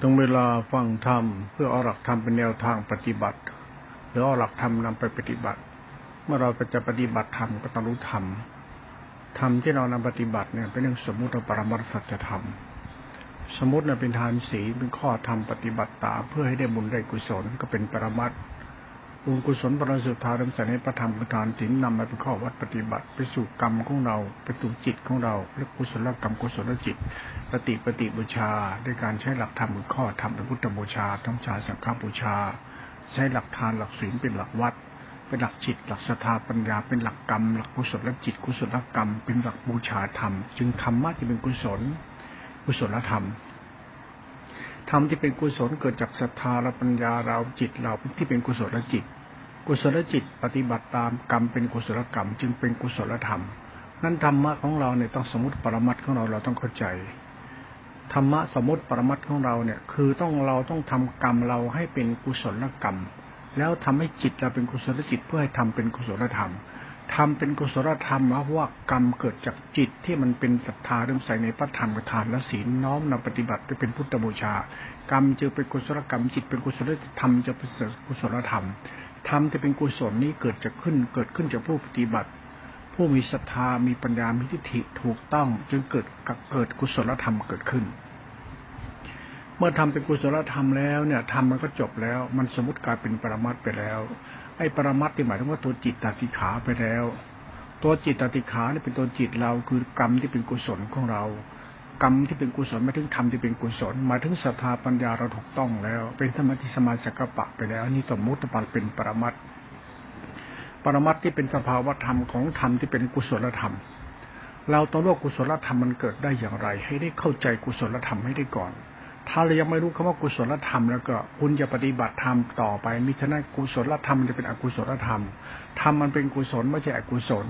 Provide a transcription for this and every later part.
ตรงเวลาฟังธรรมเพื่อเอาหลักธรรมเป็นแนวทางปฏิบัติ หรือเอาหลักธรรมนำไปปฏิบัติ เมื่อเราจะปฏิบัติธรรมก็ต้องรู้ธรรมธรรมที่เรานำปฏิบัติเนี่ยเป็นเรื่องสมมติปรมัตสัจธรรม สมมติเนี่ยเป็นทานศีลเป็นข้อธรรมปฏิบัติตามเพื่อให้ได้บุญได้กุศลก็เป็นปรมัต บุญกุศลปรสุทธาดำใส่ในพระธรรมประทานศีลนำมาเป็นข้อวัดปฏิบัติ ไปสู่กรรมของเรา ไปสู่จิตของเราและกุศลกรรมกุศลจิต ปฏิปฏิบูชาด้วยการใช้หลักธรรมเป็นข้อธรรมเป็นพุทธบูชาธรรมชาสังฆบูชา ใช้หลักทานหลักศีลเป็นหลักวัด เป็นหลักจิต หลักศรัทธาปัญญาเป็นหลักกรรม หลักกุศลจิต กุศลกรรม เป็นหลักบูชาธรรม จึงธรรมะที่เป็นกุศล กุศลธรรมธรรมที่เป็นกุศลเกิดจากศรัทธาและปัญญาเราจิตเราที่เป็นกุศลจิต กุศลจิตปฏิบัติตามกรรมเป็นกุศลกรรม จึงเป็นกุศลธรรม นั้นธรรมะของเราเนี่ยต้องสมมติปรมัตของเราเราต้องเข้าใจธรรมะสมมติปรมัตของเราเนี่ยคือต้องเราต้องทำกรรมเราให้เป็นกุศลกรรม แล้วทำให้จิตเราเป็นกุศลจิตเพื่อให้ทำเป็นกุศลธรรมทำเป็นกุศลธรรมเพราะว่ากรรมเกิดจากจิตที่มันเป็นศรัทธาเริ่มใส่ในพระธรรมประทานและศีลน้อมนำปฏิบัติไปเป็นพุทธบูชา กรรมจะเป็นกุศลกรรมจิตเป็นกุศลธรรมจะเป็นกุศลธรรม ธรรมที่เป็นกุศลนี้เกิดจะขึ้น เกิดขึ้นจากผู้ปฏิบัติ ผู้มีศรัทธามีปัญญามีทิฏฐิถูกต้องจึงเกิดเกิดกุศลธรรมเกิดขึ้น เมื่อทำเป็นกุศลธรรมแล้วเนี่ยธรรมมันก็จบแล้ว มันสมมติกลายเป็นปรมัตไปแล้ว ไอ้ปรมัตที่หมายถึงว่าตัวจิตตติขาไปแล้ว ตัวจิตตติขาเนี่ยเป็นตัวจิตเราคือกรรมที่เป็นกุศลของเรา กรรมที่เป็นกุศลมาถึงธรรมที่เป็นกุศล มาถึงศรัทธาปัญญาเราถูกต้องแล้ว เป็นสมาธิสมาสักปะไปแล้วนี่สมมุติปันเป็นปรมัตปรมัตที่เป็นสภาวธรรมของธรรมที่เป็นกุศลธรรม เราต้องรู้กุศลธรรมมันเกิดได้อย่างไร ให้ได้เข้าใจกุศลธรรมให้ได้ก่อน ถ้าเรายังไม่รู้คำว่ากุศลธรรม แล้วก็คุณจะปฏิบัติธรรมต่อไปมิฉะนั้นกุศลธรรมจะเป็นอกุศลธรรมธรรมมันเป็นกุศลไม่ใช่อกุศล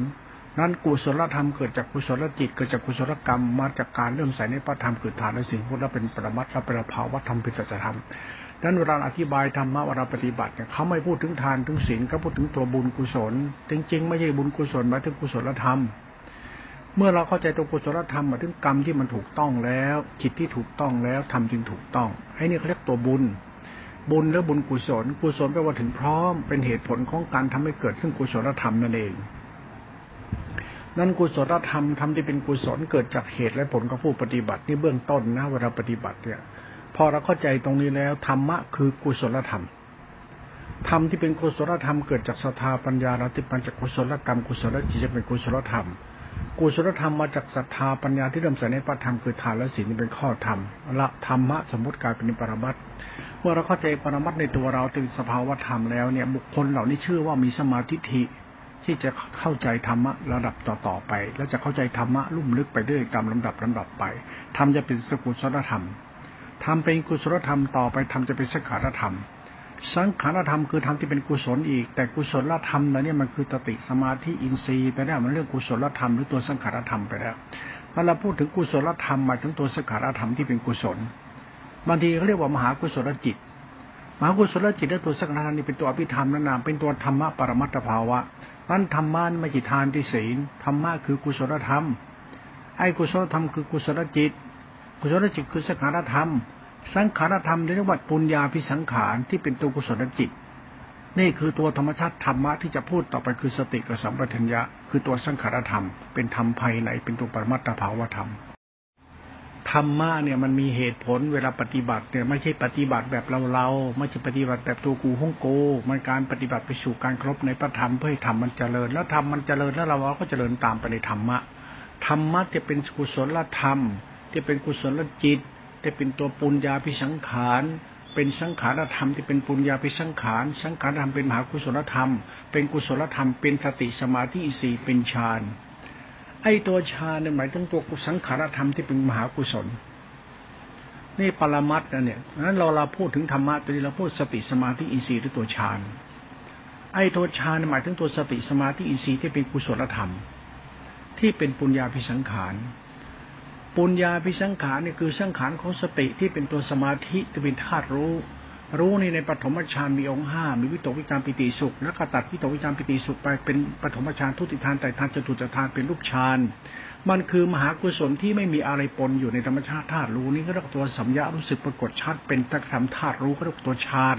นั้นกุศลธรรมเกิดจากกุศลจิตเกิดจากกุศลกรรมมาจากการเริ่มใส่ในพระธรรมคือฐานและสิ่งพวกนั้นเป็นปรมัตถ์และเป็นภาวะธรรมเป็นสัจธรรมนั้นเวลาอธิบายธรรมะเวลาปฏิบัติเนี่ยเขาไม่พูดถึงทานถึงศีลเขาพูดถึงตัวบุญกุศล จริง ๆ ไม่ใช่บุญกุศลหมายถึงกุศลธรรม เมื่อเราเข้าใจตัวกุศลธรรมหมายถึงกรรมที่มันถูกต้องแล้วจิตที่ถูกต้องแล้วทำจึงถูกต้องให้นี่เขาเรียกตัวบุญ บุญและบุญกุศล กุศลแปลว่าถึงพร้อม เป็นเหตุผลของการทำให้เกิดขึ้นกุศลธรรมนั่นเอง นั่นกุศลธรรมทำที่เป็นกุศลเกิดจากเหตุและผลของผู้ปฏิบัตินี่เบื้องต้นนะเวลาปฏิบัติเนี่ย พอเราเข้าใจตรงนี้แล้วธรรมะคือกุศลธรรมธรรมที่เป็นกุศลธรรมเกิดจากศรัทธาปัญญาเราที่มันจากกุศลกรรมกุศลจิตจะเป็นกุศลธรรม กุศลธรรมมาจากศรัทธาปัญญาที่เริ่มใส่ในพระธรรมคือทานและศีลนี่เป็นข้อธรรมละธรรมะสมมติกลายเป็นปรมัตเมื่อเราเข้าใจปรมัตในตัวเราเป็นสภาวะธรรมแล้วเนี่ยบุคคลเหล่านี้ชื่อว่ามีสมาธิ ที่จะเข้าใจธรรมะระดับต่อๆไป แล้วจะเข้าใจธรรมะลุ่มลึกไปเรื่อยตามลำดับลำดับไปธรรมจะเป็นสกุลศลธรรมทำเป็นกุศลธรรมต่อไปธรรมจะเป็นสังขารธรรม สังขารธรรมคือธรรมที่เป็นกุศลอีก แต่กุศลธรรมนั้นเนี่ยมันคือตติสมาธิอินทรีย์ไปแล้วมันเรื่องกุศลธรรมหรือตัวสังขารธรรมไปแล้วเวลาพูดถึงกุศลธรรมหมายถึงตัวสังขารธรรมที่เป็นกุศลบางทีเขาเรียกว่ามหากุศลจิตมหากุศลจิตและตัวสังขารธรรมนี่เป็นตัวอภิธรรมนั่นนามเป็นตัวธรรมะปรมัตถภาวะ นั้นธรรมะไม่ใช่ทานที่ศีลธรรมะคือกุศลธรรม ไอ้กุศลธรรมคือกุศลจิต กุศลจิตคือสังขารธรรม สังขารธรรมเรียกว่าปุญญาพิสังขารที่เป็นตัวกุศลจิต นี่คือตัวธรรมชาติธรรมะที่จะพูดต่อไปคือสติกับสัมปชัญญะ คือตัวสังขารธรรม เป็นธรรมภายในเป็นตัวปรมัตถภาวธรรม ธรรมะเนี่ยมันมีเหตุผลเวลาปฏิบัติเนี่ยไม่ใช่ปฏิบัติแบบเราเราไม่ใช่ปฏิบัติแบบตัวกูฮ่องโกมันการปฏิบัติไปสู่การครบในพระธรรมเพื่อให้ธรรมมันเจริญ แล้วธรรมมันเจริญแล้วเราก็เจริญตามไปในธรรมะธรรมะจะเป็นกุศลธรรมที่เป็นกุศลจิตจะเป็นตัวปุญญาพิสังขารเป็นสังขารธรรมที่เป็นปุญญาพิสังขาร สังขารธรรมเป็นมหากุศลธรรม เป็นกุศลธรรม เป็นสติสมาธิสี่เป็นฌาน ไอ้ตัวฌานเนี่ยหมายถึงตัวสังขารธรรมที่เป็นมหากุศล นี่ปรมัตนะเนี่ยนั้นเราเราพูดถึงธรรมะตัวนี้เราพูดสติสมาธิอินทรีย์หรือตัวฌานไอ้ตัวฌานหมายถึงตัวสติสมาธิอินทรีย์ที่เป็นกุศลธรรม ที่เป็นปุญญาพิสังขารปุญญาพิสังขารนี่คือสังขารของสติที่เป็นตัวสมาธิที่เป็นธาตุรู้ รู้นี่ในปฐมฌานมีองค์ห้ามีวิตกวิจารปิติสุข แล้วก็ตัดวิตกวิจารปิติสุขไปเป็นปฐมฌานทุติทานแต่ทานจตุจทานเป็นรูปฌานมันคือมหากุศลที่ไม่มีอะไรปนอยู่ในธรรมชาติธาตุรู้นี่ก็เรียกตัวสัมยารู้สึกปรากฏชัดเป็นธรรมธาตุรู้ก็เรียกตัวฌาน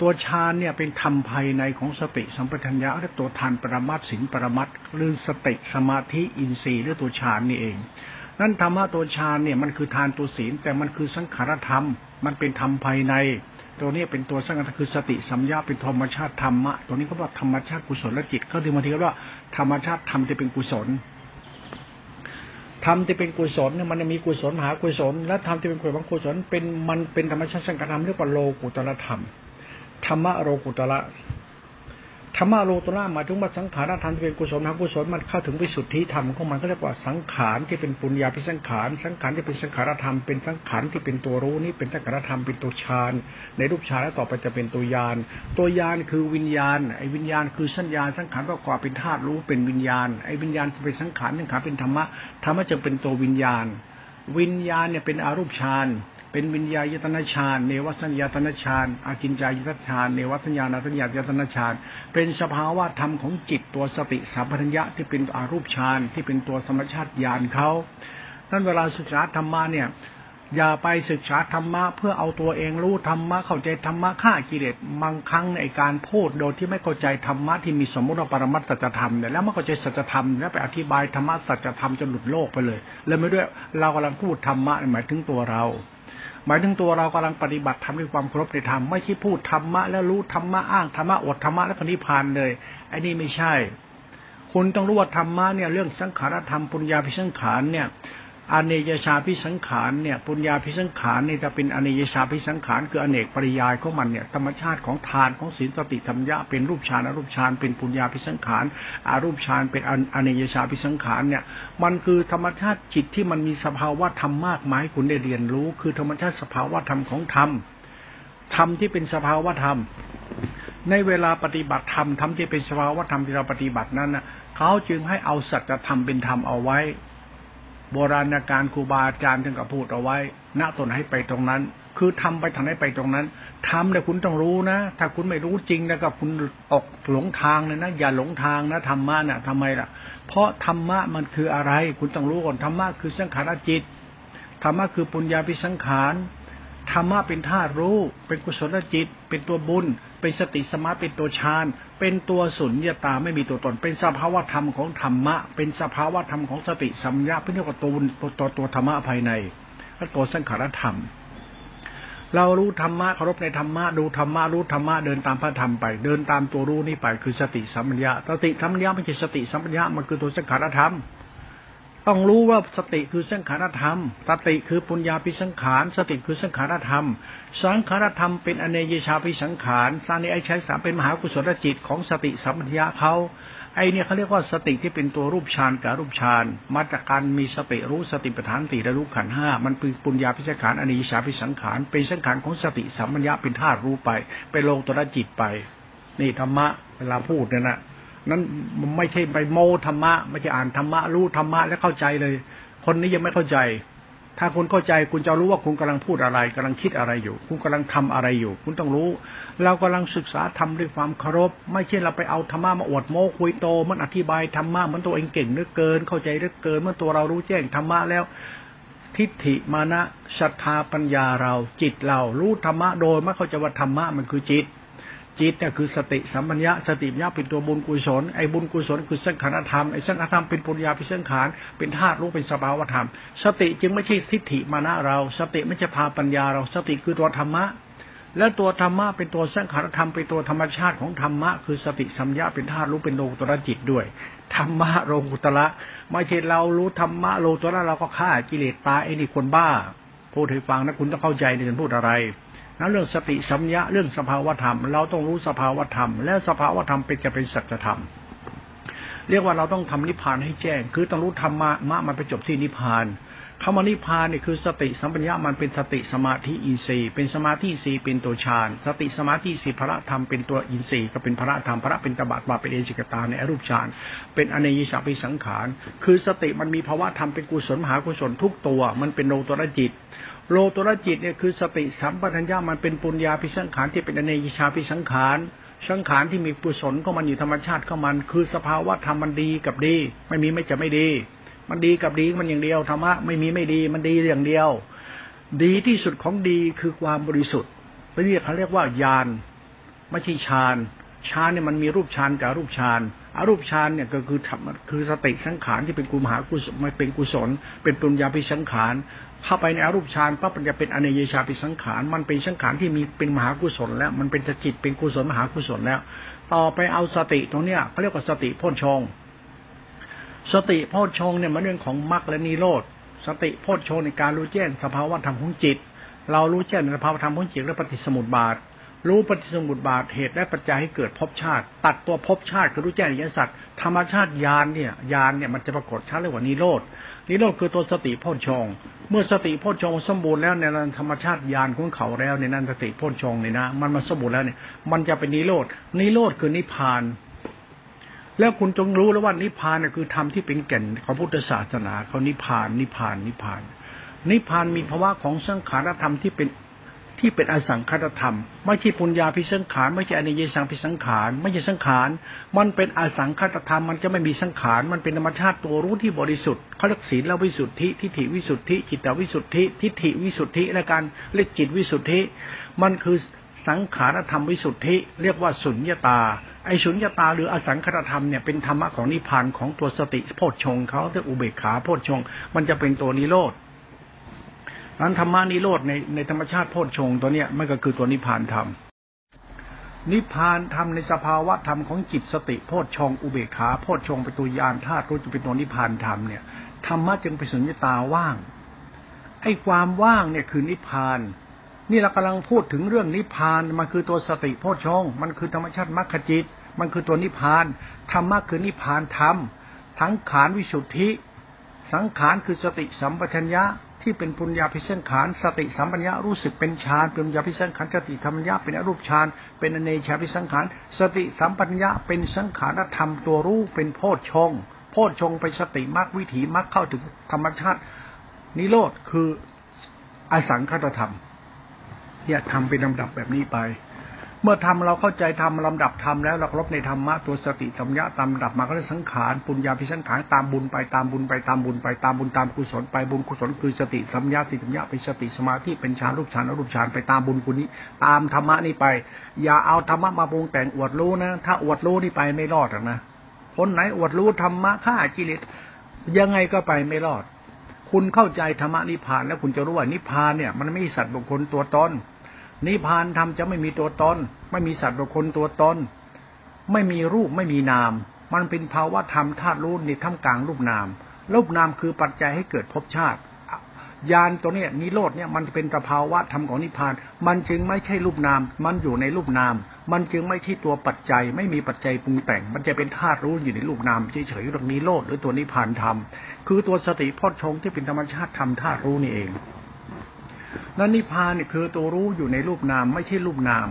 ตัวฌานเนี่ยเป็นธรรมภายในของสติสัมปชัญญะเรียกตัวทานปรมัตสินปรมัตหรือสติสมาธิอินทรีย์หรือตัวฌานนี่เองนั่นธรรมะตัวฌานเนี่ยมันคือทานตัวศีลแต่มันคือสังขารธรรม มันเป็นธรรมภายใน ตัวนี้เป็นตัวสังขารคือสติสัมยาเป็นธรรมชาติธรรมะ ตัวนี้เขาบอกธรรมชาติกุศลและจิตก็คือบาทีก็ว่าธรรมชาติธรรมจะเป็นกุศลธรรมที่เป็นกุศลเนี่ยมันมีกุศลหากุศล และธรรมที่เป็นกุศลกุศลเป็นมันเป็นธรรมชาติสังกัดธรรมเรียกว่าโลกุตละธรรมธรรมะโลกุตละ ธรรมะโลตุละหมายถึงว่าสังขารธรรมที่เป็นกุศลทางกุศลมันเข้าถึงวิสุทธิธรรมของมันก็เรียกว่าสังขารที่เป็นปุญญาพิสังขาร สังขารที่เป็นสังขารธรรมเป็นสังขารที่เป็นตัวรู้นี่เป็นสังขารธรรมเป็นตัวฌานในรูปฌานแล้วต่อไปจะเป็นตัวยาน ตัวยานคือวิญญาณไอ้วิญญาณคือสัญญาสังขารประกอบเป็นธาตุรู้เป็นวิญญาณไอ้วิญญาณเป็นสังขารสังขารเป็นธรรมะธรรมะจะเป็นตัววิญญาณ วิญญาณเนี่ยเป็นอารูปฌาน เป็นวิญญาญตนาฌานเนวสัญญาตนาฌานอากินจายตนาฌานเนวสัญญาณสัญญาญตนาฌานเป็นสภาวะธรรมของจิตตัวสติสัมปัญญะที่เป็นอารูปฌานที่เป็นตัวสมชาติญาณเขานั่นเวลาศึกษาธรรมะเนี่ยอย่าไปศึกษาธรรมะเพื่อเอาตัวเองรู้ธรรมะเข้าใจธรรมะฆ่ากิเลสบางครั้งในการพูดโดยที่ไม่เข้าใจธรรมะที่มีสมมติว่าปรมัตสัจธรรมเนี่ยแล้วไม่เข้าใจสัจธรรมแล้วไปอธิบายธรรมะสัจธรรมจนหลุดโลกไปเลย แล้วไม่ด้วยเรากำลังพูดธรรมะหมายถึงตัวเรา หมายถึงตัวเรากำลังปฏิบัติทำด้วยความเคารพในธรรมไม่ใช่พูดธรรมะแล้วรู้ธรรมะอ้างธรรมะอดธรรมะแล้วปฏิพานเลยไอ้นี่ไม่ใช่ คุณต้องรู้ว่าธรรมะเนี่ยเรื่องสังขารธรรมปุญญาพิสังขารเนี่ย อเนยชาพิสังขารเนี่ยปุญญาพิสังขารเนี่ยจะเป็นอเนยชาพิสังขารคืออเนกปริยายของมันเนี่ยธรรมชาติของทานของศีลสติธรรมยะเป็นรูปฌานอรูปฌานเป็นปุญญาพิสังขารอารูปฌานเป็นอเนยชาพิสังขารเนี่ยมันคือธรรมชาติจิตที่มันมีสภาวะธรรมมากมายคุณได้เรียนรู้ คือธรรมชาติสภาวะธรรมของธรรมธรรมที่เป็นสภาวะธรรม ในเวลาปฏิบัติธรรมธรรมที่เป็นสภาวะธรรมที่เราปฏิบัตินั้นนะเขาจึงให้เอาสัจธรรมเป็นธรรมเอาไว้ โบราณการครูบาอาจารย์ท่านก็พูดเอาไว้ ณตนให้ไปตรงนั้น คือทำไปทางไหนไปตรงนั้นทำเนี่ยคุณต้องรู้นะ ถ้าคุณไม่รู้จริงแล้วก็คุณออกหลงทางเลยนะ อย่าหลงทางนะธรรมะเนี่ยทำไมล่ะ เพราะธรรมะมันคืออะไร คุณต้องรู้ก่อนธรรมะคือสังขารจิตธรรมะคือปุญญาพิสังขาร ธรรมะเป็นธาตุรู้ เป็นกุศลจิต เป็นตัวบุญ เป็นสติสมาเป็นตัวฌานเป็นตัวสุญญตาไม่มีตัวตน เป็นสภาวะธรรมของธรรมะ เป็นสภาวะธรรมของสติสัมยาเป็นเรียกว่าตัวตัวตัวธรรมะภายในและตัวสังขารธรรม เรารู้ธรรมะเคารพในธรรมะดูธรรมะรู้ธรรมะเดินตามพระธรรมไป เดินตามตัวรู้นี่ไป คือสติสัมปัญญะสติสัมปัญญะไม่ใช่สติสัมปัญญะมันคือตัวสังขารธรรม ต้องรู้ว่าสติคือสังขารธรรม สติคือปุญญาพิสังขาร สติคือสังขารธรรม สังขารธรรมเป็นอเนยชาพิสังขารสานิไอใช้สามเป็นมหากุศลจิตของสติสัมปชัญญะเขาไอเนี่ยเขาเรียกว่าสติที่เป็นตัวรูปฌานกับรูปฌานมาจากการมีสติรู้สติปัฏฐานติและรู้ขันห้ามันเป็นปุญญาพิสังขารอเนยชาพิสังขาร เป็นสังขารของสติสัมปชัญญะเป็นธาตุรู้ไปเป็นโลกตัวจิตไป นี่ธรรมะเวลาพูดเนี่ยนะ นั้นไม่ใช่ไปโมธรรมะไม่ใช่อ่านธรรมะรู้ธรรมะแล้วเข้าใจเลย คนนี้ยังไม่เข้าใจ ถ้าคุณเข้าใจคุณจะรู้ว่าคุณกำลังพูดอะไรกำลังคิดอะไรอยู่ คุณกำลังทำอะไรอยู่ คุณต้องรู้ เรากำลังศึกษาทำด้วยความเคารพ ไม่ใช่เราไปเอาธรรมะมาอวดโม้คุยโต มันอธิบายธรรมะมันตัวเองเก่งเหลือเกิน เข้าใจเหลือเกิน เมื่อตัวเรารู้แจ้งธรรมะแล้วทิฏฐิมานะศรัทธาปัญญาเราจิตเรารู้ธรรมะโดยไม่เข้าใจว่าธรรมะมันคือจิต จิตเนี่ยคือสติสัมปัญญะสติปัญญาเป็นตัวบุญกุศลไอ้บุญกุศลคือสังขารธรรมไอ้สังขารธรรมเป็นปุญญาพิสังขารเป็นธาตุรู้เป็นสภาวธรรม สติจึงไม่ใช่ทิฏฐิมานะเรา สติไม่ใช่พาปัญญาเราสติคือตัวธรรมะ และตัวธรรมะเป็นตัวสังขารธรรมเป็นตัวธรรมชาติของธรรมะคือสติสัมยาเป็นธาตุรู้เป็นโลกุตระจิตด้วยธรรมะโลกุตระไม่ใช่เรารู้ธรรมะโลกุตระเราก็ฆ่ากิเลสตายไอ้นี่คนบ้าพูดให้ฟังนะคุณต้องเข้าใจในการพูดอะไร นะเรื่องสติสัมยาเรื่องสภาวธรรม เราต้องรู้สภาวธรรม และสภาวธรรมเป็นจะเป็นสัจธรรม เรียกว่าเราต้องทำนิพพานให้แจ้ง คือต้องรู้ธรรมะมะมันไปจบที่นิพพานคำว่านิพพานเนี่ยคือสติสัมปัญญามันเป็นสติสมาธิอินทรีย์ เป็นสมาธิสีเป็นตัวฌานสติสมาธิสีพระธรรมเป็นตัวอินทรีย์ก็เป็นพระธรรมพระเป็นตบะบาเป็นเอจิกตาในอรูปฌานเป็นอเนยิสาปิสังขาร คือสติมันมีภาวะธรรมเป็นกุศลมหากุศลทุกตัว มันเป็นโลตระจิต โลตระจิตเนี่ยคือสติสัมปทัญญามันเป็นปุญญาพิสังขารที่เป็นอเนยิชาพิสังขารสังขารที่มีกุศลก็มันอยู่ธรรมชาติก็มัน คือสภาวะธรรมมันดีกับดี ไม่มีไม่จะไม่ดี มันดีกับดีมันอย่างเดียวธรรมะไม่มีไม่ดีมันดีอย่างเดียว ดีที่สุดของดีคือความบริสุทธิ์เรียกเขาเรียกว่าญาณไม่ใช่ฌานฌานเนี่ยมันมีรูปฌานกับรูปฌาน อารูปฌานเนี่ยก็คือคือสติสังขารที่เป็นกุมหากุศลไม่เป็นกุศล เป็นปุญญาภิสังขารเข้าไปในอารูปฌานปั๊บมันจะเป็นอเนยชาภิสังขารมันเป็นสังขารที่มีเป็นมหากุศล แล้วมันเป็นจิตเป็นกุศลมหากุศลแล้ว ต่อไปเอาสติตรงเนี้ยเขาเรียกว่าสติโพชง สติโพชงเนี่ยมันเรื่องของมรรคและนิโรธสติโพชฌงในการรู้แจ้งสภาวะธรรมของจิต เรารู้แจ้งสภาวะธรรมของจิตและปฏิสมุติบาท รู้ปฏิสมุติบาทเหตุและปัจจัยให้เกิดภพชาติ ตัดตัวภพชาติคือรู้แจ้งอริยสัจธรรมชาติญาณเนี่ยญาณเนี่ยมันจะปรากฏชัดเลยว่านิโรธนิโรธคือตัวสติโพชฌงเมื่อสติโพชฌงสมบูรณ์แล้วในธรรมชาติญาณของเขาแล้วในนั้นสติโพชฌงเนี่ยนะมันมาสมบูรณ์แล้วเนี่ยมันจะเป็นนิโรธนิโรธคือนิพพาน แล้วคุณจงรู้แล้วว่านิพพานเนี่ยคือธรรมที่เป็นแก่นของพุทธศาสนาเขานิพพานนิพพานนิพพานนิพพานมีภาวะของสังขารธรรมที่เป็น ที่เป็นอสังคตธรรม ไม่ใช่ปุญญาพิสังขาร ไม่ใช่อนิยสังพิสังขาร ไม่ใช่สังขาร มันเป็นอสังคตธรรม มันจะไม่มีสังขาร มันเป็นธรรมชาติตัวรู้ที่บริสุทธิ์เขาเรียกศีลวิสุทธิ ทิฏฐิวิสุทธิ จิตวิสุทธิ ทิฏฐิวิสุทธิ และการเรียกจิตวิสุทธิ มันคือสังขารธรรมวิสุทธิ เรียกว่าสุญญตา ไอสุญญตาหรืออสังคตธรรมเนี่ยเป็นธรรมะของนิพพานของตัวสติโพชฌงเขาเรียกอุเบกขาโพชฌงมันจะเป็นตัวนิโรธ นั้นธรรมานิโรธในในธรรมชาติโพชฌงตัวเนี้ยมันก็คือตัวนิพพานธรรม นิพพานธรรมในสภาวะธรรมของจิตสติโพชฌงอุเบกขาโพชฌงเป็นตัวยานธาตุรู้จะเป็นตัวนิพพานธรรมเนี่ยธรรมะจึงเป็นสุญญตาว่าง ไอ้ความว่างเนี่ยคือนิพพาน นี่เรากำลังพูดถึงเรื่องนิพพานมันคือตัวสติโพชฌงมันคือธรรมชาติมรรคจิต มันคือตัวนิพพานธรรมะคือนิพพานธรรมทั้งขานวิสุทธิ สังขารคือสติสัมปชัญญะ ที่เป็นปุญญาพิเศษขานสติสัมปัญญารู้สึกเป็นฌานปุญญาพิเศษขานสติธรรมญาเป็นอรูปฌานเป็นอเนชาพิสังขารสติสัมปัญญาเป็นสังขารธรรมตัวรู้เป็นโพชฌงโพชฌงไปสติมรรควิถีมรรคเข้าถึงธรรมชาติ นิโรธคืออสังขตธรรมเนี่ยทำเป็นลำดับแบบนี้ไป เมื่อทำเราเข้าใจทำลำดับทำแล้วเราลบในธรรมะตัวสติสัมยาตามดับมาก็เลยสังขารปุญญาพิสังขารตามบุญไปตามบุญไปตามบุญไปตามบุญตามกุศลไปบุญกุศลคือสติสัมยาติสัมยาเป็นสติสมาธิเป็นฌานรูปฌานอรูปฌานไปตามบุญกุนี้ ตามธรรมะนี่ไป อย่าเอาธรรมะมาปรุงแต่งอวดรู้นะ ถ้าอวดรู้นี่ไปไม่รอดหรอกนะคนไหนอวดรู้ธรรมะฆ่ากิเลสยังไงก็ไปไม่รอด คุณเข้าใจธรรมะนิพพานแล้วคุณจะรู้ว่านิพพานเนี่ย มันไม่สัตว์บุคคลตัวตน นิพพานธรรมจะไม่มีตัวตน ไม่มีสัตว์บุคคลตัวตน ไม่มีรูปไม่มีนาม มันเป็นภาวะธรรมธาตุรู้ในท่ามกลางรูปนาม รูปนามคือปัจจัยให้เกิดภพชาติยานตัวเนี้ยนิโรธเนี่ยมันเป็นสภาวะธรรมของนิพพาน มันจึงไม่ใช่รูปนาม มันอยู่ในรูปนาม มันจึงไม่ใช่ตัวปัจจัย ไม่มีปัจจัยปรุงแต่ง มันจะเป็นธาตุรู้อยู่ในรูปนามเฉยๆตรงนิโรธหรือตัวนิพพานธรรม คือตัวสติพอดชงที่เป็นธรรมชาติธรรมธาตุรู้นี่เอง นั้นนิพพานเนี่ยคือตัวรู้อยู่ในรูปนามไม่ใช่รูปนาม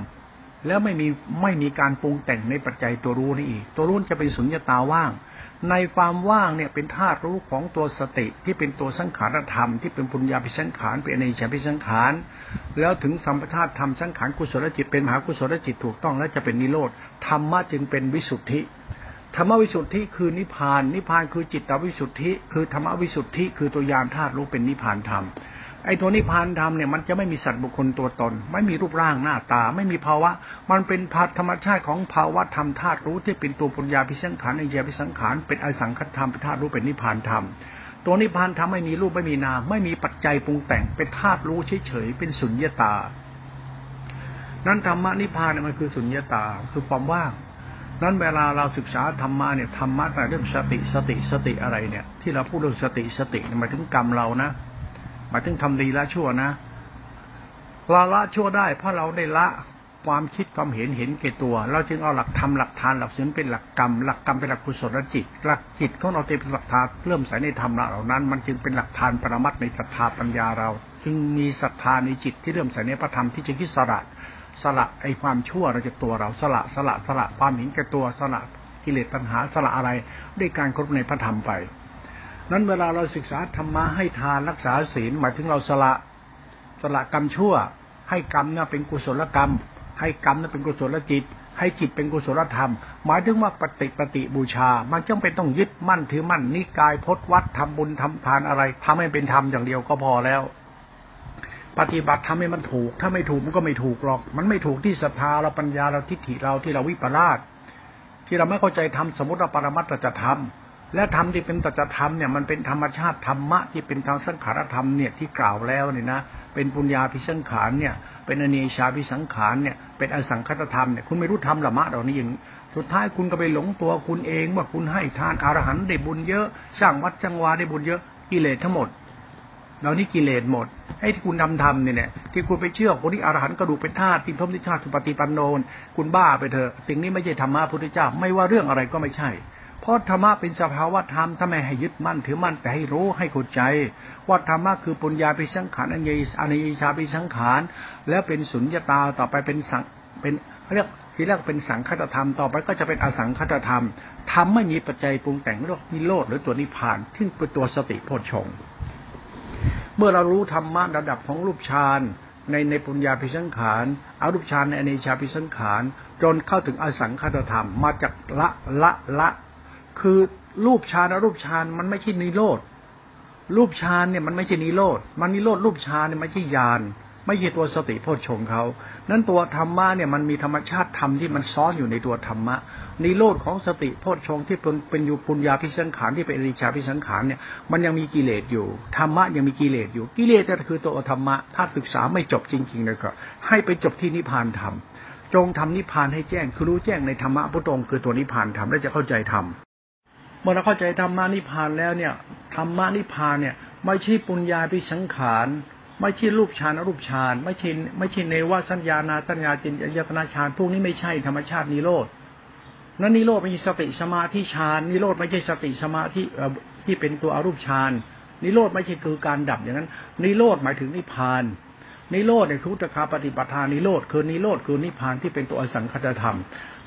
แล้วไม่มีไม่มีการปรุงแต่งในปัจจัยตัวรู้นี่อีก ตัวรู้จะเป็นสุญญตาว่าง ในความว่างเนี่ยเป็นธาตุรู้ของตัวสติที่เป็นตัวสังขารธรรมที่เป็นปุญญาพิสังขารเป็นอเนชาพิสังขารแล้วถึงสัมปทาธรรมสังขารกุศลจิตเป็นมหากุศลจิตถูกต้องแล้วจะเป็นนิโรธธรรมะจึงเป็นวิสุทธิธรรมวิสุทธิคือนิพพาน นิพพานคือจิตตวิสุทธิ คือธรรมวิสุทธิ คือตัวยานธาตุรู้เป็นนิพพานธรรม ไอ้ตัวนิพพานธรรมเนี่ยมันจะไม่มีสัตว์บุคคลตัวตน ไม่มีรูปร่างหน้าตา ไม่มีภาวะ มันเป็นภาธรรมชาติของภาวะธรรมธาตุรู้ที่เป็นตัวปัญญาพิสังขารไอเดียพิสังขารเป็นอสังขธรรมเป็นธาตุรู้เป็นนิพพานธรรมตัวนิพพานธรรมไม่มีรูปไม่มีนามไม่มีปัจจัยปรุงแต่งเป็นธาตุรู้เฉยๆเป็นสุญญตา นั้นธรรมะนิพพานเนี่ยมันคือสุญญตาคือความว่างนั้นเวลาเราศึกษาธรรมะเนี่ยธรรมะแต่เรื่องสติสติสติอะไรเนี่ย ที่เราพูดเรื่องสติสติหมายถึงกรรมเรานะ หมายถึงทำดีละชั่วนะเราละชั่วได้ เพราะเราได้ละความคิดความเห็นเห็นเก่ตัว เราจึงเอาหลักธรรมหลักทานหลักศีลเป็นหลักกรรม หลักกรรมเป็นหลักกุศลจิต หลักจิตของเราเป็นหลักทานเริ่มใส่ในธรรมเหล่านั้น มันจึงเป็นหลักทานปรมัตในศรัทธาปัญญาเรา จึงมีศรัทธาในจิตที่เริ่มใส่ในพระธรรมที่จะคิดสละสละไอความชั่วเราจะตัวเราสละสละสละความเห็นแก่ตัวสละกิเลสตัณหาสละอะไรด้วยการครบในพระธรรมไป นั้นเวลาเราศึกษาธรรมะให้ทานรักษาศีลหมายถึงเราสละสละกรรมชั่ว ให้กรรมเนี่ยเป็นกุศลกรรม ให้กรรมเนี่ยเป็นกุศลจิต ให้จิตเป็นกุศลธรรม หมายถึงว่าปฏิปฏิบูชา มันจำเป็นต้องยึดมั่นถือมั่นนิกายพจนวัดทำบุญทำทานอะไรทำให้เป็นธรรมอย่างเดียวก็พอแล้ว ปฏิบัติทำให้มันถูก ถ้าไม่ถูกมันก็ไม่ถูกหรอก มันไม่ถูกที่ศรัทธาเราปัญญาเราทิฏฐิเราที่เราวิปลาสที่เราไม่เข้าใจทำสมมติเราปรมัตถจะทำ และธรรมที่เป็นตัจธรรมเนี่ยมันเป็นธรรมชาติธรรมะที่เป็นทางสังขารธรรมเนี่ยที่กล่าวแล้วเนี่ยนะเป็นปุญญาพิสังขารเนี่ยเป็นอเนชาพิสังขารเนี่ยเป็นอสังคตธรรมเนี่ยคุณไม่รู้ธรรมละมะเหล่านี้อย่างสุดท้ายคุณก็ไปหลงตัวคุณเองว่าคุณให้ทานอรหันต์ได้บุญเยอะ สร้างวัดจังวาได้บุญเยอะกิเลสทั้งหมดเหล่านี้กิเลสหมดให้ที่คุณทำทำเนี่ยที่คุณไปเชื่อคนที่อรหันต์กระดูกเป็นธาตุที่พระพุทธเจ้าสุปฏิปันโนนคุณบ้าไปเถอะสิ่งนี้ไม่ใช่ธรรมะพุทธเจ้า ไม่ว่าเรื่องอะไรก็ไม่ใช่ เพราะธรรมะเป็นสภาวะธรรมถ้าไม่ให้ยึดมั่นถือมั่นแต่ให้รู้ให้เข้าใจ ว่าธรรมะคือปุญญาปิสังขารอัญญอนิยชาปิสังขารแล้วเป็นสุญญาตาต่อไปเป็นสังเป็นเรียกทีแรกเป็นสังคตธรรมต่อไปก็จะเป็นอสังคตธรรมทำไม่มีปัจจัยปรุงแต่งเรียกนิโรธหรือตัวนิพพานที่เป็นตัวสติโพชฌงค์เมื่อเรารู้ธรรมะระดับของรูปฌานในในปุญญาพิสังขารอารูปฌานในอเนชาพิสังขารจนเข้าถึงอสังคตธรรมมาจากละละละ คือรูปฌานอรูปฌานมันไม่ใช่นิโรธรูปฌานเนี่ยมันไม่ใช่นิโรธมันนิโรธรูปฌานเนี่ยไม่ใช่ญาณไม่ใช่ตัวสติโพชฌงเขานั้นตัวธรรมะเนี่ยมันมีธรรมชาติธรรมที่มันซ้อนอยู่ในตัวธรรมะนิโรธของสติโพชฌงที่เป็นเป็นอยู่ปุญญาพิสังขารที่เป็นอริชาพิสังขารเนี่ยมันยังมีกิเลสอยู่ธรรมะยังมีกิเลสอยู่กิเลสก็คือตัวธรรมะถ้าศึกษาไม่จบจริงๆเลยก็ให้ไปจบที่นิพพานธรรมจงทำนิพพานให้แจ้งคือรู้แจ้งในธรรมะพุทโธคือตัวนิพพานธรรมแล้วจะเข้าใจธรรม เมื่อเราเข้าใจธรรมะนิพพานแล้วเนี่ยธรรมะนิพพานเนี่ย ไม่ใช่ปุญญาพิสังขารไม่ใช่รูปฌานอรูปฌานไม่ใช่ไม่ใช่เนวสัญญานาสัญญาจินยตนาฌานพวกนี้ไม่ใช่ธรรมชาตินิโรธนั่นนิโรธไม่ใช่สติสมาธิฌานนิโรธไม่ใช่สติสมาธิที่เป็นตัวอรูปฌานนิโรธไม่ใช่คือการดับอย่างนั้น นิโรธหมายถึงนิพพานนิโรธเนี่ยคือตคาปฏิปทานิโรธคือนิโรธคือนิพพานที่เป็นตัวอสังคตธรรม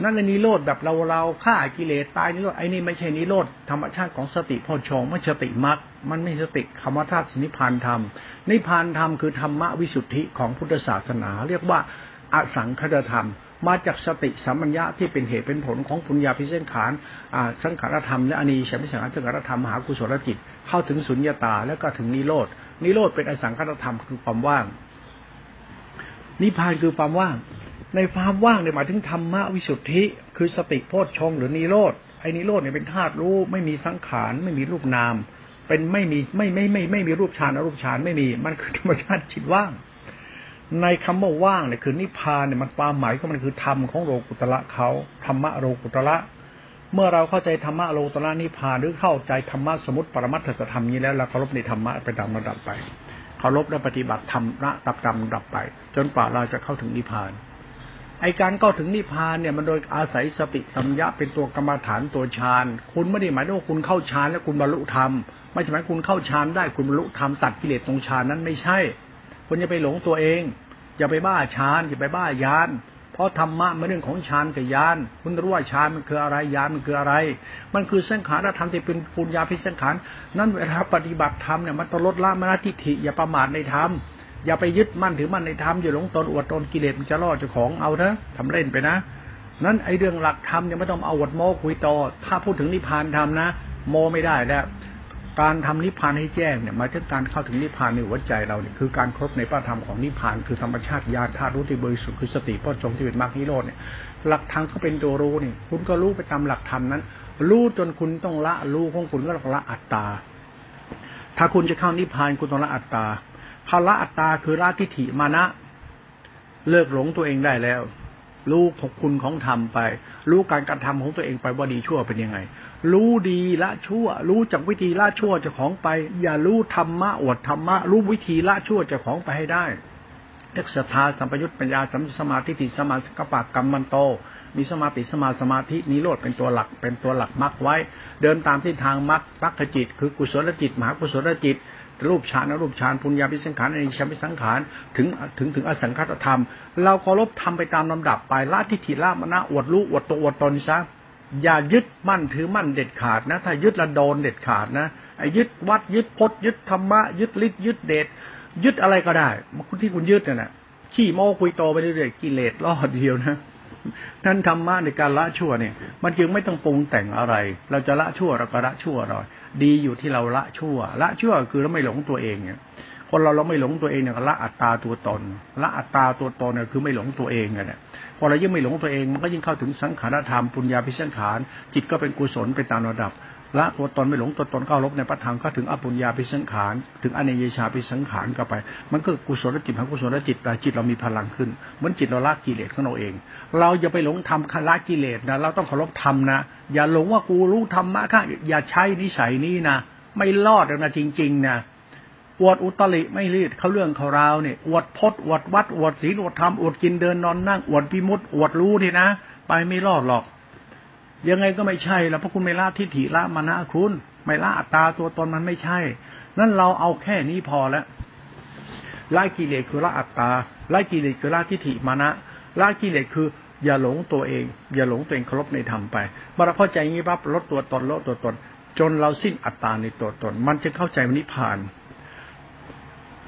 นั่นในนิโรธแบบเราเราฆ่ากิเลสตายนิโรธไอ้นี่ไม่ใช่นิโรธธรรมชาติของสติพอชงไม่สติมรรคมันไม่สติคำว่าธาตุนิพานธรรม นิพานธรรมคือธรรมะวิสุทธิของพุทธศาสนา เรียกว่าอสังคตธรรม มาจากสติสัมมัญญะที่เป็นเหตุเป็นผลของปุญญาพิเศษขานสังขารธรรมและอนีฉันพิสังขารสังขารธรรมมหากุศลจิต เข้าถึงสุญญาตาแล้วก็ถึงนิโรธนิโรธเป็นอสังคตธรรมคือความว่างนิพพานคือความว่าง ในความว่างเนี่ยหมายถึงธรรมะวิสุทธิ คือสติโพชฌงหรือนิโรธไอ้นิโรธเนี่ยเป็นธาตุรู้ไม่มีสังขารไม่มีรูปนาม เป็นไม่มีไม่ไม่ไม่ไม่มีรูปฌานอรูปฌานไม่มีมันคือธรรมชาติจิตว่าง ในคำว่าว่างเนี่ยคือนิพพานเนี่ยมันความหมายก็มันคือธรรมของโลกุตระเขาธรรมะโลกุตระเมื่อเราเข้าใจธรรมะโลกุตระนิพพานหรือเข้าใจธรรมะสมุติปรมัตถธรรมนี้แล้วเราเคารพในธรรมะไปตามระดับไปเคารพและปฏิบัติธรรมระดับดำดับไป จนกว่าเราจะเข้าถึงนิพพาน ไอการเข้าถึงนิพพานเนี่ยมันโดยอาศัยสติสัมยาเป็นตัวกรรมฐานตัวฌานคุณไม่ได้หมายว่าคุณเข้าฌานแล้วคุณบรรลุธรรมไม่ใช่หมายคุณเข้าฌานได้คุณบรรลุธรรมตัดกิเลสตรงฌานนั้นไม่ใช่คุณอย่าไปหลงตัวเอง อย่าไปบ้าฌานอย่าไปบ้ายาน เพราะธรรมะมันเรื่องของฌานกับญาณคุณรู้ว่าฌานมันคืออะไรญาณมันคืออะไร มันคือสังขารธรรมที่เป็นปุญญาพิสังขารนั่นเวลาปฏิบัติธรรมเนี่ยมันต้องลดละมรณทิฏฐิอย่าประมาทในธรรม อย่าไปยึดมั่นถือมั่นในธรรมอย่าหลงตนอวดตนกิเลสมันจะล่อเจ้าของเอาเถอะทำเล่นไปนะนั้นไอเรื่องหลักธรรมเนี่ยไม่ต้องเอาอวดโม้คุยต่อ ถ้าพูดถึงนิพพานธรรมนะ โมไม่ได้แล้วการทำนิพพานให้แจ้งเนี่ยหมายถึงการเข้าถึงนิพพานในหัวใจเราเนี่ยคือการครบในพระธรรมของนิพพานคือธรรมชาติญาณธาตุรู้ที่บริสุทธิ์คือสติพ่อจงที่เป็นมรรคนิโรธเนี่ยหลักธรรมก็เป็นตัวรู้นี่คุณก็รู้ไปตามหลักธรรมนั้น รู้จนคุณต้องละรู้ของคุณก็ละอัตตา ถ้าคุณจะเข้านิพพานคุณต้องละอัตตา คาละอัตตาคือละทิฏฐิมานะ เลิกหลงตัวเองได้แล้ว รู้ขคุณของธรรมไป รู้การกระทำของตัวเองไปว่าดีชั่วเป็นยังไง รู้ดีละชั่ว รู้จากวิธีละชั่วจะของไป อย่ารู้ธรรมะอวดธรรมะรู้วิธีละชั่วจะของไปให้ได้เอกศรัทธาสัมปยุตปัญญาสัมสมาธิติสมาสกปากกรรมมันโต มีสมาติสมาสมาธินิโรธเป็นตัวหลักเป็นตัวหลักมรรคไว้ เดินตามที่ทางมรรคมรรคจิต คือกุศลจิตมหากุศลจิต รูปฌานรูปฌานปุญญาพิสังขารอนิชาพิสังขารถึงถึงถึงอสังคตธรรม เราเคารพทำไปตามลำดับไปละทิฏฐิละมณะอวดรู้อวดตัวอวดตนซะอย่ายึดมั่นถือมั่นเด็ดขาดนะ ถ้ายึดละโดนเด็ดขาดนะไอ้ยึดวัดยึดพจน์ยึดธรรมะยึดฤทธิ์ยึดเดชยึดอะไรก็ได้คุณที่คุณยึดเนี่ยนะขี้โม้คุยโตไปเรื่อยๆกิเลสล่อเดียวนะนั้นธรรมะในการละชั่วเนี่ย มันจึงไม่ต้องปรุงแต่งอะไร เราจะละชั่วเราก็ละชั่วเรา ดีอยู่ที่เราละชั่ว ละชั่วคือเราไม่หลงตัวเองเนี่ยคนเราเราไม่หลงตัวเองเนี่ยละอัตตาตัวตนละอัตตาตัวตนเนี่ยคือไม่หลงตัวเองเนี่ยพอเรายิ่งไม่หลงตัวเองมันก็ยิ่งเข้าถึงสังขารธรรมปุญญาพิสังขารจิตก็เป็นกุศลไปตามระดับ ละตัวตนไม่หลงตัวตนเข้ารบในพระธรรมก็ถึงอปุญญาพิสังขารถึงอเนยชาพิสังขารก็ไป มันก็กุศลจิตของกุศลจิตแต่จิตเรามีพลังขึ้น เหมือนจิตเราละกิเลสของเราเอง เราอย่าไปหลงทำละกิเลสนะเราต้องเคารพธรรมนะอย่าหลงว่ากูรู้ธรรมะค่ะอย่าใช้นิสัยนี้นะไม่รอดนะจริงๆนะอวดอุตริไม่รีดเขาเรื่องเขาราวเนี่ยอวดพจน์อวดวัดอวดศีลอวดธรรมอวดกินเดินนอนนั่งอวดพิมุตอวดรู้นี่นะ ไปไม่รอดหรอก ยังไงก็ไม่ใช่แล้วเพราะคุณไม่ละทิฏฐิละมานะคุณ ไม่ละอัตตาตัวตนมันไม่ใช่ นั่นเราเอาแค่นี้พอแล้วละกิเลสคือละอัตตาละกิเลสคือละทิฏฐิมานะละกิเลสคืออย่าหลงตัวเอง อย่าหลงตัวเองเคารพในธรรมไปเมื่อเราเข้าใจอย่างนี้ปั๊บลดตัวตนลดตัวตน จนเราสิ้นอัตตาในตัวตน มันจะเข้าใจนิพพาน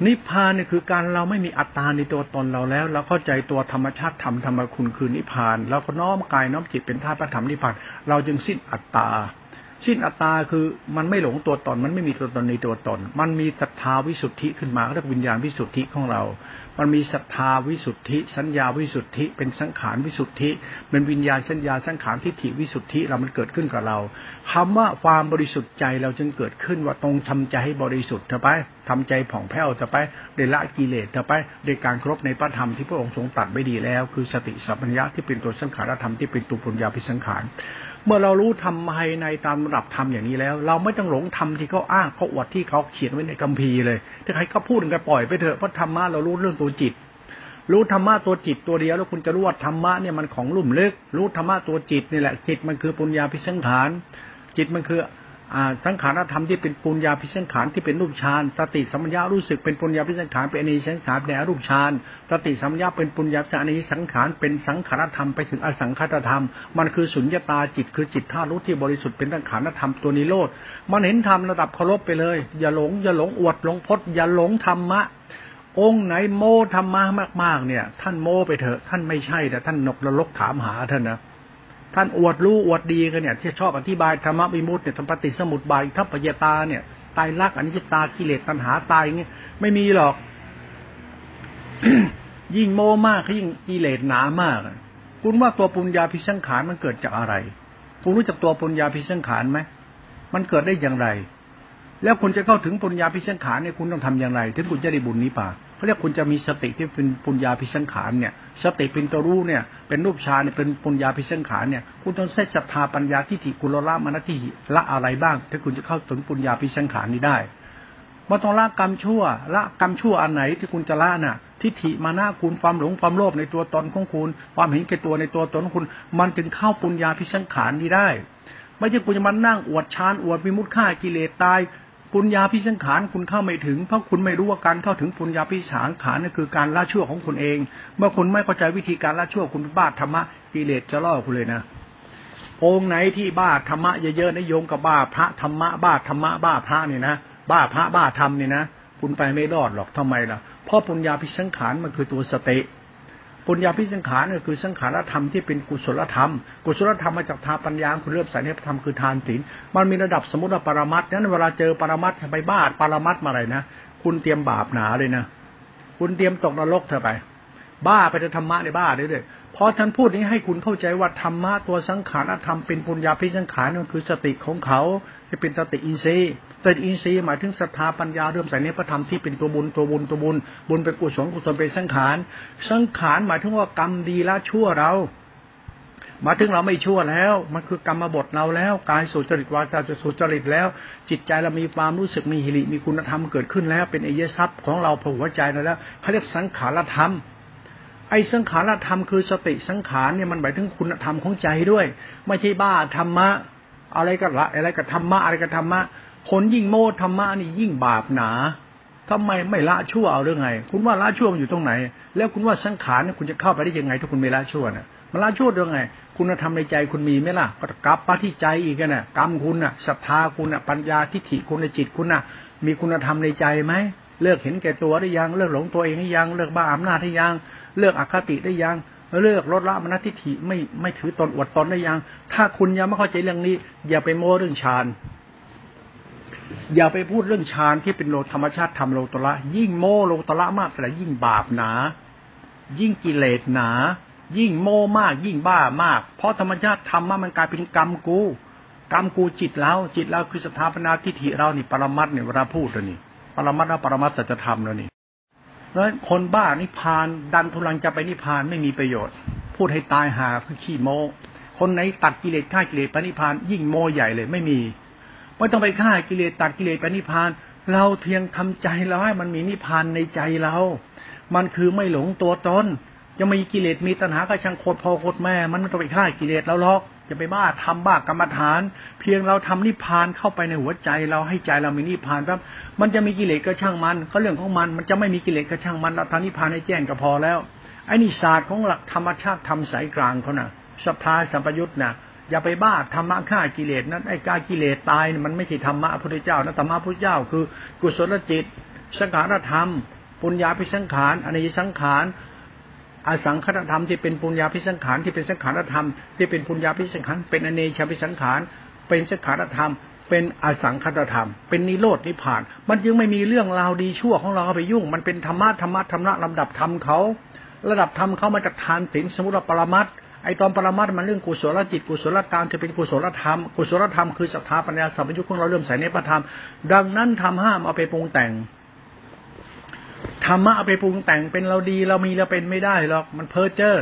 นิพพานเนี่ยคือการเราไม่มีอัตตาในตัวตนเราแล้ว เราเข้าใจตัวธรรมชาติธรรมธรรมคุณคือนิพพานเราก็น้อมกายน้อมจิตเป็นธาตุพระธรรมนิพพาน เราจึงสิ้นอัตตา สิ้นอัตตาคือมันไม่หลงตัวตน มันไม่มีตัวตนในตัวตน มันมีศรัทธาวิสุทธิขึ้นมาเรียกวิญญาณวิสุทธิของเรา มันมีศรัทธาวิสุทธิ สัญญาวิสุทธิ เป็นสังขารวิสุทธิเป็นวิญญาณสัญญาสังขารทิฏฐิวิสุทธิเรามันเกิดขึ้นกับเราคำว่าความบริสุทธิ์ใจเราจึงเกิดขึ้นว่าตรงทำใจให้บริสุทธิ์เถอะไปทำใจผ่องแผ้วเถอะไปได้ละกิเลสเถอะไปได้การครบในพระธรรมที่พระองค์ทรงตัดไว้ดีแล้ว คือสติสัพพัญญะที่เป็นตัวสังขารธรรมที่เป็นตัวปุญญาพิสังขาร เมื่อเรารู้ทำภายในตามระดับธรรมอย่างนี้แล้ว เราไม่ต้องหลงธรรมที่เขาอ้างเขาอวดที่เขาเขียนไว้ในคัมภีร์เลยถ้าใครเขาพูดกันปล่อยไปเถอะเพราะธรรมะเรารู้เรื่องตัวจิต รู้ธรรมะตัวจิตตัวเดียวแล้วคุณจะรู้ว่าธรรมะเนี่ยมันของลุ่มลึก รู้ธรรมะตัวจิตนี่แหละจิตมันคือปุญญาพิสังขารจิตมันคือ สังขารธรรมที่เป็นปุญญาพิสังขารที่เป็นรูปฌานสติสัมปชัญญะรู้สึกเป็นปุญญาพิสังขารเป็นอนิสังขารในรูปฌานสติสัมปชัญญะเป็นปุญญาสังนิสังขารเป็นสังขารธรรมไปถึงอสังขารธรรม มันคือสุญญตาจิตคือจิตท่ารู้ที่บริสุทธิ์เป็นสังขารธรรมตัวนิโรธมันเห็นธรรมระดับเคารพไปเลย อย่าหลงอย่าหลงอวดหลงพจน์อย่าหลงธรรมะองค์ไหนโมธรรมะมากๆเนี่ย ท่านโมไปเถอะท่านไม่ใช่แต่ท่านนกระลกถามหาท่านนะ ท่านอวดรู้อวดดีกันเนี่ยที่ชอบอธิบายธรรมวิมุตติเนี่ยธรรมปฏิสมุติบายทัพปยตาเนี่ยตายรักอนิจจตากิเลสตัณหาตายอย่างเงี้ยไม่มีหรอก ยิ่งโมมากยิ่งกิเลสหนามากคุณว่าตัวปุญญาพิสังขารมันเกิดจากอะไร คุณรู้จักตัวปุญญาพิสังขารไหมมันเกิดได้อย่างไร แล้วคุณจะเข้าถึงปุญญาพิสังขารเนี่ยคุณต้องทำอย่างไร ถึงคุณจะได้บุญนี้ป่า เขาเรียกคุณจะมีสติที่เป็นปุญญาพิสังขารเนี่ย สติเป็นตัวรู้เนี่ย เป็นรูปฌานเนี่ยเป็นปุญญาพิสังขารเนี่ย คุณต้องใช้ศรัทธาปัญญาที่ถิกุลละมนทิละอะไรบ้างถ้าคุณจะเข้าถึงปุญญาพิสังขารนี้ได้มาต้องละกรรมชั่วละกรรมชั่วอันไหนที่คุณจะละน่ะ ทิฏฐิมานะคุณความหลงความโลภในตัวตนของคุณ ความเห็นแก่ตัวในตัวตนของคุณ มันจึงเข้าปุญญาพิสังขารนี้ได้ ไม่ใช่คุณจะมานั่งอวดฌานอวดวิมุตฆ่ากิเลสตาย ปุญญาพิสังขารคุณเข้าไม่ถึง เพราะคุณไม่รู้ว่าการเข้าถึงปุญญาพิสังขารนั่นคือการละชั่วของคุณเอง เมื่อคุณไม่เข้าใจวิธีการละชั่วคุณบ้าธรรมะกิเลสจะล่อคุณเลยนะองค์ไหนที่บ้าธรรมะเยอะๆนะโยงกับบ้าพระธรรมะบ้าธรรมะบ้าพระเนี่ยนะบ้าพระบ้าธรรมเนี่ยนะคุณไปไม่รอดหรอกทำไมล่ะเพราะปุญญาพิสังขารมันคือตัวสติ ปุญญาพิสังขารก็คือสังขารธรรมที่เป็นกุศลธรรม กุศลธรรมมาจากทาปัญญาคุณเริ่มใส่ในธรรมคือทานศีลมันมีระดับสมมติว่าปรมัตนั้นเวลาเจอปรมัตไปบ้าปรมัตมาอะไรนะคุณเตรียมบาปหนาเลยนะ คุณเตรียมตกนรกเธอไป บ้าไปจะธรรมะในบ้าเรื่อย เลยพอท่านพูดนี้ให้คุณเข้าใจว่าธรรมะตัวสังขารธรรมเป็นปุญญาพิสังขารนั่นคือสติของเขาที่เป็นสติอินทรีย์สติอินทรีย์หมายถึงศรัทธาปัญญาเริ่มใส่ในพระธรรมที่เป็นตัวบุญตัวบุญตัวบุญบุญเป็นกุศลกุศลเป็นสังขารสังขารหมายถึงว่ากรรมดีละชั่วเรามาถึงเราไม่ชั่วแล้ว มันคือกรรมบทเราแล้วกายสุจริตวาจาจะสุจริตแล้ว จิตใจเรามีความรู้สึกมีหิริมีคุณธรรมเกิดขึ้นแล้ว เป็นอเยทรัพย์ของเราผหัวใจเราแล้วเขาเรียกสังขารธรรม ไอ้สังขารธรรมคือสติสังขารเนี่ยมันหมายถึงคุณธรรมของใจด้วย ไม่ใช่บ้าธรรมะ อะไรก็ละอะไรกับธรรมะอะไรกับธรรมะคนยิ่งโมธรรมะนี่ยิ่งบาปหนาทำไมไม่ละชั่วเอาเรื่องไง คุณว่าละชั่วมันอยู่ตรงไหน แล้วคุณว่าสังขารเนี่ยคุณจะเข้าไปได้ยังไง ถ้าคุณไม่ละชั่วเนี่ยมันละชั่วเรื่องไง คุณธรรมในใจคุณมีไหมล่ะก็กลับมาที่ใจอีกน่ะกรรมคุณน่ะศรัทธาคุณน่ะปัญญาทิฏฐิคุณในจิตคุณน่ะ มีคุณธรรมในใจไหมเลิกเห็นแก่ตัวได้ยังเลิกหลงตัวเองได้ยังเลิกบ้าอำนาจได้ยัง เลิกอคติได้ยังเลิกลดละมณทิฐิไม่ไม่ถือตนอวดตนได้ยัง ถ้าคุณยังไม่เข้าใจเรื่องนี้ อย่าไปโม้เรื่องฌานอย่าไปพูดเรื่องฌานที่เป็นโลธรรมชาติทำโลตระยิ่งโมโลตระมากแต่ยิ่งบาปหนา ยิ่งกิเลสหนา ยิ่งโมมาก ยิ่งบ้ามาก เพราะธรรมชาติทำมามันกลายเป็นกรรมกูกรรมกูจิตเราจิตเราคือสถาปนาทิฏฐิเรานี่ปรมัตเนี่ยเวลาพูดเลยนี่ปรมัตและปรมัตสัจธรรมแล้วนี่ แล้วคนบ้านิพาน ดันทุลังจะไปนิพานไม่มีประโยชน์ พูดให้ตายหาคือขี้โมคนไหนตัดกิเลสฆ่ากิเลสไปนิพาน ยิ่งโมใหญ่เลยไม่มีไม่ต้องไปฆ่ากิเลสตัดกิเลสไปนิพาน เราเพียงทำใจเราให้มันมีนิพานในใจเรา มันคือไม่หลงตัวตนจะมีกิเลสมีตัณหาก็ช่างโคตรพ่อโคตรแม่ มันไม่ต้องไปฆ่ากิเลสเราหรอก จะไปบ้าทำบ้ากรรมฐาน เพียงเราทำนิพพานเข้าไปในหัวใจ เราให้ใจเรามีนิพพานครับ มันจะมีกิเลสก็ช่างมันก็เรื่องของมันมันจะไม่มีกิเลสก็ช่างมันเราทำนิพพานให้แจ้งก็พอแล้วไอ้นิศาสตร์ของหลักธรรมชาติทำสายกลางเขานะ่ะสัพพาสัมปยุตนะ่ะอย่าไปบ้าธรรมะฆ่ากิเลสนั้นไอ้กากิเลสตายมันไม่ใช่ธรรมะพระพุทธเจ้านะธรรมะพระพุทธเจ้าคือ กุศลจิตสังขารธรรม ปุญญาพิสังขารอนิยสังขาร อสังขารธรรมที่เป็นปุญญาพิสังขารที่เป็นสังขารธรรมที่เป็นปุญญาพิสังขารเป็นอเนชาพิสังขารเป็นสังขารธรรม เป็นอสังขารธรรม เป็นนิโรดนิพาน มันจึงไม่มีเรื่องราวดีชั่วของเราเอาไปยุ่ง มันเป็นธรรมะธรรมะธรรมะลำดับธรรมเขาระดับธรรมเขามาจากทานศีลสมุติปรมัตไอตอนปรมัตมันเรื่องกุศลจิตกุศลกรรมจะเป็นกุศลธรรม กุศลธรรมคือศรัทธาปัญญาสัมปยุทธ์ของเราเริ่มใส่ในพระธรรม ดังนั้นทำห้ามเอาไปปรุงแต่ง ธรรมะเอาไปปรุงแต่งเป็นเราดีเรามีเราเป็นไม่ได้หรอกมันเพ้อเจ้อ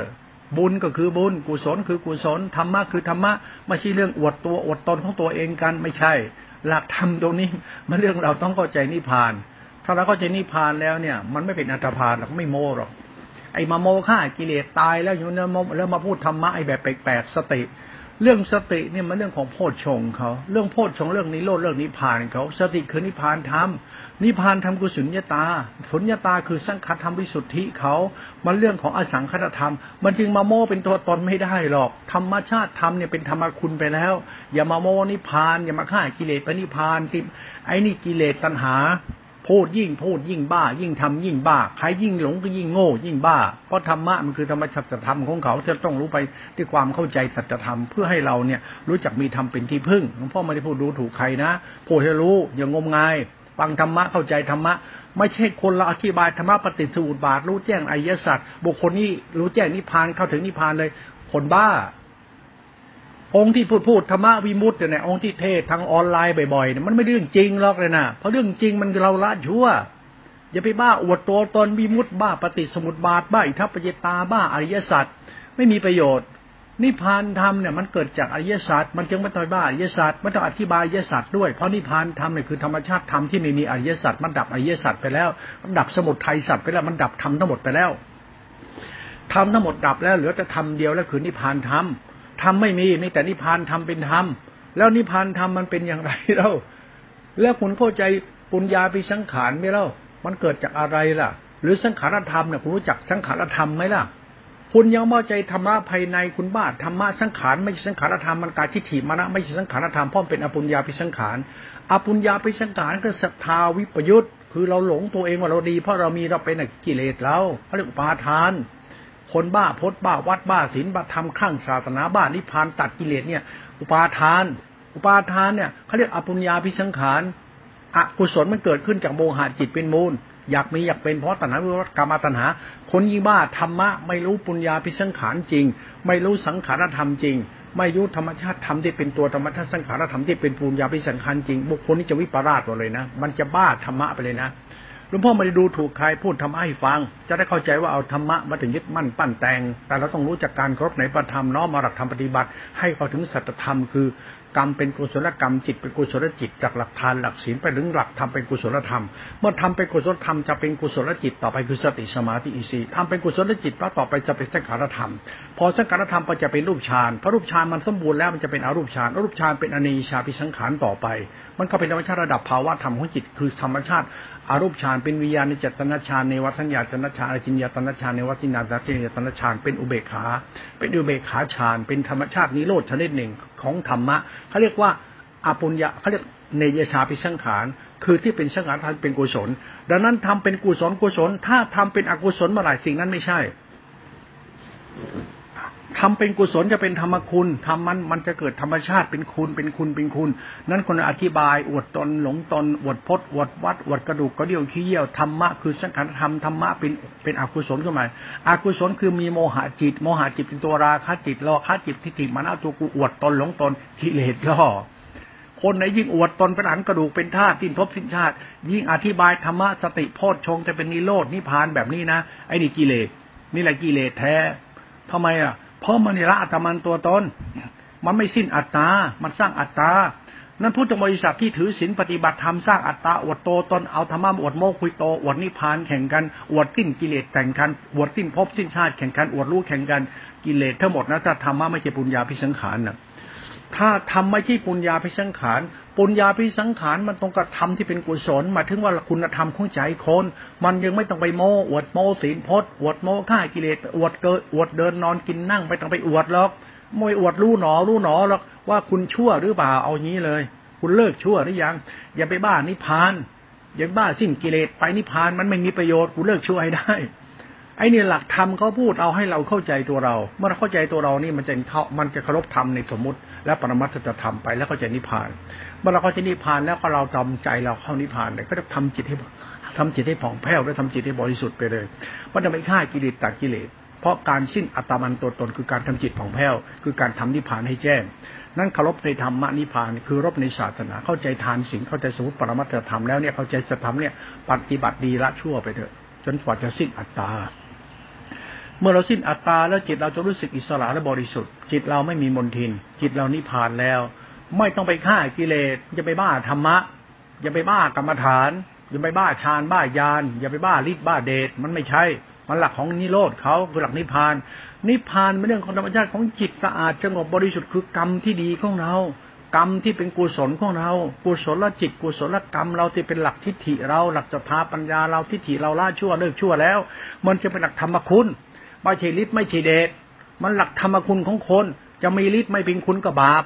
บุญก็คือบุญ กุศลคือกุศลธรรมะคือธรรมะไม่ใช่เรื่องอวดตัวอวดตนของตัวเองกันไม่ใช่ หลักธรรมตรงนี้ มันเรื่องเราต้องเข้าใจนิพพาน ถ้าเราเข้าใจนิพพานแล้วเนี่ย มันไม่เป็นอัตภานหรอกไม่โมหรอกไอ้มาโมฆ่ากิเลสตายแล้วอยู่เนี่ยแล้วมาพูดธรรมะไอ้แบบแปลกๆสติเรื่องสติเนี่ยมันเรื่องของโพชฌงเขา เรื่องโพชฌงเรื่องนิโรธเรื่องนิพพานเขา สติคือนิพพานธรรม นิพพานธรรมกุศลญตาสุญญตาคือสังขารธรรมวิสุทธิเขา มันเรื่องของอสังขตธรรม มันจึงมาโมเป็นตัวตนไม่ได้หรอก ธรรมชาติธรรมเนี่ยเป็นธรรมคุณไปแล้ว อย่ามาโมนิพพาน อย่ามาฆ่ากิเลสไปนิพพานที่ไอ้นี่กิเลสตัณหาพูดยิ่งพูดยิ่งบ้า ยิ่งทำยิ่งบ้า ใครยิ่งหลงก็ยิ่งโง่ ยิ่งบ้า เพราะธรรมะมันคือธรรมชาติธรรมของเขาจะต้องรู้ไปด้วยความเข้าใจสัจธรรมเพื่อให้เราเนี่ยรู้จักมีธรรมเป็นที่พึ่งหลวงพ่อไม่ได้พูดดูถูกใครนะพูดให้รู้อย่างงมงาย ฟังธรรมะเข้าใจธรรมะ ไม่ใช่คนเราอธิบายธรรมะปฏิสูตรบาท รู้แจ้งอริยสัจบุคคลนี้รู้แจ้งนิพพานเข้าถึงนิพพานเลย คนบ้า องค์ที่พูดพูดธรรมะวิมุตต์เนี่ยองค์ที่เทศทางออนไลน์บ่อยๆเนี่ยมันไม่เรื่องจริงหรอกเลยนะเพราะเรื่องจริงมันเราละชั่วอย่าไปบ้าอวดตัวตนวิมุตต์บ้าปฏิสมุติบาทบ้าอิทัปปเจตาบ้าอริยสัจไม่มีประโยชน์ นิพพานธรรมเนี่ยมันเกิดจากอริยสัจมันจึงไม่ต้องบ้าอริยสัจมันต้องอธิบายอริยสัจด้วยเพราะนิพพานธรรมเนี่ยคือธรรมชาติธรรมที่ไม่มีอริยสัจมันดับอริยสัจไปแล้ว มันดับสมุทัยสัจไปแล้วมันดับธรรมทั้งหมดไปแล้วธรรมทั้งหมดดับแล้วเหลือแต่ธรรมเดียวแล้วคือนิพพานธรรมธรรมไม่มีมีแต่นิพพานธรรมเป็นธรรมแล้วนิพพานธรรมมันเป็นอย่างไรเล่าแล้วคุณเข้าใจปุญญาปิสังขารไหมเล่ามันเกิดจากอะไรล่ะ หรือสังขารธรรมเนี่ยคุณรู้จักสังขารธรรมไหมล่ะ คุณยังเข้าใจธรรมะภายในคุณบ้าธรรมะสังขารไม่ใช่สังขารธรรมมันกายทิฏฐิมานะไม่ใช่สังขารธรรมเพราะเป็นอปุญญาปิสังขารอปุญญาปิสังขารก็ศรัทธาวิปยุตคือเราหลงตัวเองว่าเราดีเพราะเรามีเราเป็นกิเลสเราเขาเรียกปาทาน คนบ้าพดบ้าวัดบ้าศีลบ้าธรรมข้างศาสนาบ้านิพพานตัดกิเลสเนี่ย อุปาทาน อุปาทานเนี่ยเขาเรียกอปุญญาพิสังขารอกุศลมันเกิดขึ้นจากโมหะจิตเป็นมูล อยากมีอยากเป็นเพราะตัณหาวิวัตกรรมตัณหา คนยิ่งบ้าธรรมะไม่รู้ปุญญาพิสังขารจริง ไม่รู้สังขารธรรมจริง ไม่รู้ธรรมชาติธรรมที่เป็นตัวธรรมชาติสังขารธรรมที่เป็นปุญญาพิสังขารจริง บุคคลนี้จะวิปราชหมดเลยนะ มันจะบ้าธรรมะไปเลยนะหลวงพ่อไม่ได้ดูถูกใครพูดธรรมะให้ฟัง จะได้เข้าใจว่าเอาธรรมะมาถึงยึดมั่นปั้นแต่ง แต่เราต้องรู้จักการครบในประธรรมน้อมมาหลักธรรมปฏิบัติ ให้เขาถึงสัจธรรมคือ กรรมเป็นกุศลกรรมจิตเป็นกุศลจิตจากหลักทานหลักศีลไปถึงหลักธรรมเป็นกุศลธรรม เมื่อทำเป็นกุศลธรรมจะเป็นกุศลจิตต่อไปคือสติสมาธิอิสีทำเป็นกุศลจิตแล้วต่อไปจะเป็นสังขารธรรม พอสังขารธรรมก็จะเป็นรูปฌานพอรูปฌานมันสมบูรณ์แล้วมันจะเป็นอรูปฌานอรูปฌานเป็นอเนชาพิสังขารต่อไป มันก็เป็นธรรมชาติระดับภาวะธรรมของจิต คือธรรมชาติ อารูปฌานเป็นวิญญาณในจตนาฌานในวัฏสัญญาจนฌานอจินญาตนฌานในวัฏสินาตจินญาตนฌานเป็นอุเบกขา เป็นอุเบกขาฌานเป็นธรรมชาตินิโรธชนิดหนึ่งของธรรมะเขาเรียกว่าอาปุญญาเขาเรียกเนยชาพิสังขาร คือที่เป็นสังขารทเป็นกุศล ดังนั้นทำเป็นกุศลกุศล ถ้าทำเป็นอกุศลเมื่อไหร่สิ่งนั้นไม่ใช่ ทำเป็นกุศลจะเป็นธรรมคุณทำมันมันจะเกิดธรรมชาติเป็นคุณเป็นคุณเป็นคุณ นั้นคนอธิบายอวดตนหลงตนอวดพจน์อวดวัดอวดกระดูกกระเดี่ยวขี้เยี่ยวธรรมะคือสังขารธรรมธรรมะเป็นเป็นอกุศลขึ้นมาอกุศลคือมีโมหะจิต โมหะจิตเป็นตัวราคะจิตโลภะจิตทิฏฐิมานะตัวกูอวดตนหลงตนกิเลสย่อคนไหนยิ่งอวดตนเป็นอันกระดูกเป็นธาตุทิ้นพบสิ้นชาติ ยิ่งอธิบายธรรมะสติโพชฌงจะเป็นนิโรดนิพานแบบนี้นะไอ้นี่กิเลสนี่แหละกิเลสแท้ทำไมอะ เพราะมันละอัตมันตัวตน มันไม่สิ้นอัตตา มันสร้างอัตตา นั้นพุทธบริษัทที่ถือศีลปฏิบัติธรรมสร้างอัตตาอวดโตตนเอาธรรมะอวดโมคุยโตอวดนิพพานแข่งกันอวดสิ้นกิเลสแข่งกันอวดสิ้นภพสิ้นชาติแข่งกันอวดรู้แข่งกันกิเลสทั้งหมดนะถ้าธรรมะไม่ใช่ปุญญาพิสังขารน่ะ ถ้าทำไม่ใช่ปุญญาพิสังขาร ปุญญาพิสังขารมันตรงกับธรรมที่เป็นกุศลมาถึงว่าคุณธรรมของใจคน มันยังไม่ต้องไปโม้อวดโม้ศีลพจน์อวดโม้ฆ่ากิเลสอวดเกิดอวดเดินนอนกินนั่งไม่ต้องไปอวดหรอกมวยอวดรู้หนอรู้หนอหรอกว่าคุณชั่วหรือเปล่าเอางี้เลย คุณเลิกชั่วหรือยัง อย่าไปบ้านิพานอย่าบ้าสิ้นกิเลสไปนิพานมันไม่มีประโยชน์คุณเลิกชั่วให้ได้ไอ้นี่หลักธรรมเขาพูดเอาให้เราเข้าใจตัวเรา เมื่อเราเข้าใจตัวเรานี่มันจะเข้ามันจะเคารพธรรมในสมมติ และปรมัตถธรรมไปแล้วก็จะนิพพาน เมื่อเราเข้าใจนิพพานแล้วก็เราทำใจเราเข้านิพพานเลยก็จะทำจิตให้ทำจิตให้ผ่องแผ้วและทำจิตให้บริสุทธิ์ไปเลยมันจะไม่ฆ่ากิเลสตัดกิเลสเพราะการสิ้นอัตมันตัวตนคือการทำจิตผ่องแผ้วคือการทำนิพพานให้แจ้ง นั่นเคารพในธรรมนิพพาน คือรบในศาสนา เข้าใจทานสิ่งเข้าใจสมุติปรมัตถธรรมแล้วเนี่ยเข้าใจสธรรมเนี่ยปฏิบัติดีละชั่วไปเถอะจนกว่าจะสิ้นอัตตา เมื่อเราสิ้นอัตตาแล้วจิตเราจะรู้สึกอิสระและบริสุทธิ์ จิตเราไม่มีมนทิน จิตเรานิพานแล้ว ไม่ต้องไปฆ่ากิเลสอย่าไปบ้าธรรมะ อย่าไปบ้ากรรมฐาน อย่าไปบ้าฌานบ้ายาน อย่าไปบ้าฤทธิ์บ้าเดชมันไม่ใช่มันหลักของนิโรธเขาคือหลักนิพาน นิพพานเป็นเรื่องของธรรมชาติของจิตสะอาดสงบบริสุทธิ์คือกรรมที่ดีของเรากรรมที่เป็นกุศลของเรา กุศลจิตกุศลกรรมเราที่เป็นหลักทิฏฐิเรา หลักศรัทธาปัญญาเราทิฏฐิเราละชั่วเลิกชั่วแล้ว มันจะเป็นหลักธรรมคุณ ไม่ใช่ฤทธิ์ไม่ใช่เดชมันหลักธรรมคุณของคน จะมีฤทธิ์ไม่เป็นคุณก็บาป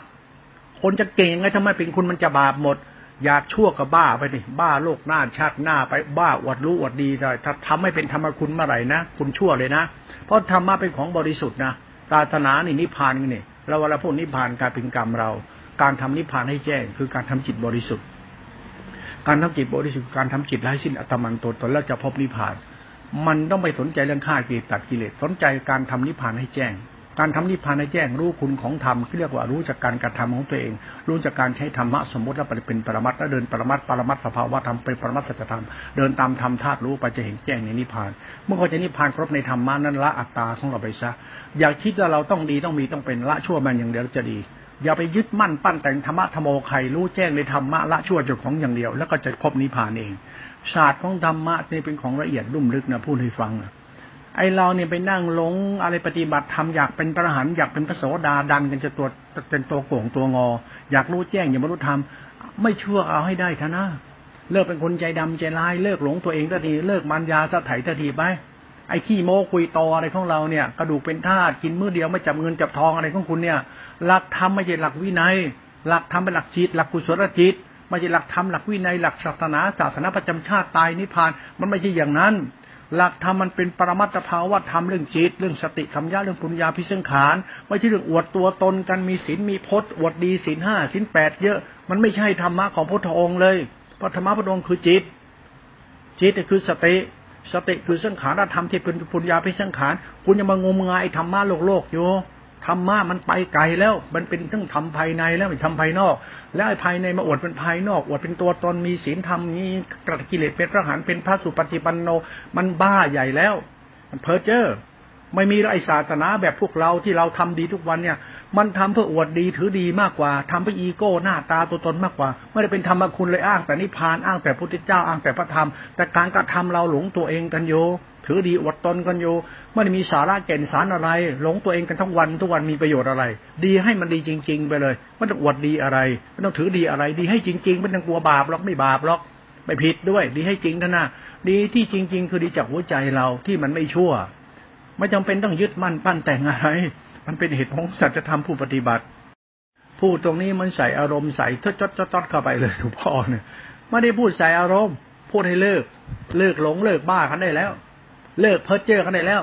คนจะเก่งไงทำไมเป็นคุณมันจะบาปหมด อยากชั่วก็บ้าไปดิบ้าโลกหน้าชาติหน้าไปบ้าอวดรู้อวดดีเลยถ้าทำให้เป็นธรรมคุณเมื่อไหร่นะคุณชั่วเลยนะเพราะธรรมะเป็นของบริสุทธิ์นะตาธนานี่นิพพานนี่เราเวลาพูดนิพพานการเป็นกรรมเรา การทำนิพพานให้แจ้ง คือการทำจิตบริสุทธิ์ การทำจิตบริสุทธิ์การทำจิตไร้สิ้นอัตมันตัวตนแล้วจะพบนิพพาน มันต้องไปสนใจเรื่องฆ่ากิเลสตัดกิเลสสนใจการทำนิพพานให้แจ้ง การทำนิพพานให้แจ้งรู้คุณของธรรมเรียกว่ารู้จากการกระทำของตัวเอง รู้จากการใช้ธรรมะสมมติแล้วเป็นปรมัตถ์แล้วเดินปรมัตถ์ปรมัตถ์สภาวะธรรมเป็นปรมัตถ์สัจธรรมเดินตามธรรมธาตุรู้ไปจะเห็นแจ้งในนิพพาน เมื่อเขาจะนิพพานครบในธรรมะนั้นละอัตตาของเราไปซะอยากคิดว่าเราต้องดีต้องมีต้องเป็นละชั่วมันอย่างเดียวจะดี อย่าไปยึดมั่นปั้นแต่งธรรมะธรรมโอไข่รู้แจ้งในธรรมะละชั่วจุดของอย่างเดียว แล้วก็จะพบนิพพานเอง ศาสตร์ของธรรมะนี่เป็นของละเอียดลุ่มลึกนะพูดให้ฟังนะไอเราเนี่ยไปนั่งหลงอะไรปฏิบัติทำอยากเป็นพระหันอยากเป็นพระโสดาดันกันจะตัวเป็นตัวโก่งตัวงอ อยากรู้แจ้งอย่าบรรลุธรรม ไม่ชั่วเอาให้ได้ท่านะเลิกเป็นคนใจดำใจร้ายเลิกหลงตัวเองทันทีเลิกมันยาสะไถทันทีไป ไอ้ขี้โม้คุยตออะไรของเราเนี่ยกระดูกเป็นธาตุกินมื้อเดียวไม่จับเงินจับทองอะไรของคุณเนี่ย หลักธรรมไม่ใช่หลักวินัย หลักธรรมเป็นหลักจิต หลักกุศลจิตไม่ใช่หลักธรรมหลักวินัยหลักศาสนาศาสนาประจำชาติตายนิพพานมันไม่ใช่อย่างนั้น หลักธรรมมันเป็นปรมัตถภาวะธรรมเรื่องจิต เรื่องสติธรรมญาเรื่องปุญญาพิสังขารไม่ใช่เรื่องอวดตัวตนกันมีศีลมีพจน์อวดดีศีลห้าศีลแปดเยอะ มันไม่ใช่ธรรมะของพระองค์เลยพระธรรมะพระองค์คือจิต จิตคือสติ สติคือสังขารธรรมที่เป็นปุญญาพิสังขารคุณยังมางมงายธรรมะโลกโลกอยู่ธรรมะมันไปไกลแล้ว มันเป็นทั้งทำภายในแล้วไม่ทำภายนอก แล้วไอ้ภายในมาอวดเป็นภายนอกอวดเป็นตัวตนมีศีลธรรมนี้กระกิเลสเป็นพระหันเป็นพระสุปฏิปันโน มันบ้าใหญ่แล้ว มันเพ้อเจ้อ ไม่มีไรศาสนาแบบพวกเราที่เราทำดีทุกวันเนี่ย มันทำเพื่ออวดดีถือดีมากกว่าทำเพื่ออีโก้หน้าตาตัวตนมากกว่า ไม่ได้เป็นธรรมคุณเลยอ้างแต่นิพพานอ้างแต่พุทธเจ้าอ้างแต่พระธรรม แต่การกระทำเราหลงตัวเองกันโยถือดีอวดตนกันอยู่ไม่ได้มีสาระแก่นสารอะไร หลงตัวเองกันทั้งวันทุกวันมีประโยชน์อะไร ดีให้มันดีจริง ๆ ไปเลยไม่ต้องอวดดีอะไรไม่ต้องถือดีอะไร ดีให้จริงๆไม่ต้องกลัวบาปหรอกไม่บาปหรอกไม่ผิดด้วย ดีให้จริงท่านนะดีที่จริง ๆ คือดีจากหัวใจเราที่มันไม่ชั่ว ไม่จำเป็นต้องยึดมั่นปั้นแต่งอะไร มันเป็นเหตุของสัจธรรมผู้ปฏิบัติ พูดตรงนี้มันใส่อารมณ์ใส่ทดจดจดเข้าไปเลยทุกพ่อเนี่ยไม่ได้พูดใส่อารมณ์ พูดให้เลิก เลิกหลงเลิกบ้ากันได้แล้ว เลิกเพ้อเจ้อกันได้แล้ว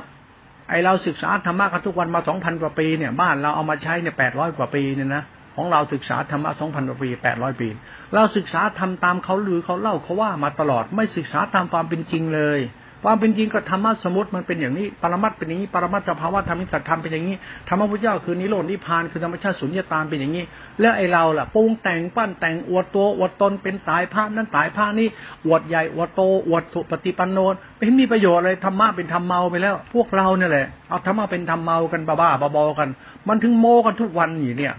ไอเราศึกษาธรรมะกันทุกวันมาสองพันกว่าปีเนี่ย บ้านเราเอามาใช้เนี่ยแปดร้อยกว่าปีเนี่ยนะของเราศึกษาธรรมะสองพันกว่าปีแปดร้อยปี เราศึกษาทำตามเขาหรือเขาเล่าเขาว่ามาตลอด ไม่ศึกษาตามความเป็นจริงเลย ความเป็นจริงก็ธรรมะสมมติมันเป็นอย่างนี้ ปรมัตเป็นอย่างนี้ ปรมัตสภาวะธรรมิสัตธรรมเป็นอย่างนี้ ธรรมะพุทธเจ้าคือนิโรธนิพพานคือธรรมชาติสุญญตาเป็นอย่างนี้ แล้วไอเราล่ะปรุงแต่งปั้นแต่งอวดตัวอวดตนเป็นสายพระนั้นสายพระนี้อวดใหญ่อวดโตอวดสุปฏิปันโนไม่มีประโยชน์อะไรธรรมะเป็นธรรมเมาไปแล้ว พวกเราเนี่ยแหละเอาธรรมะเป็นธรรมเมากันบ้าๆบอๆกัน มันถึงโมกันทุกวันอยู่เนี่ย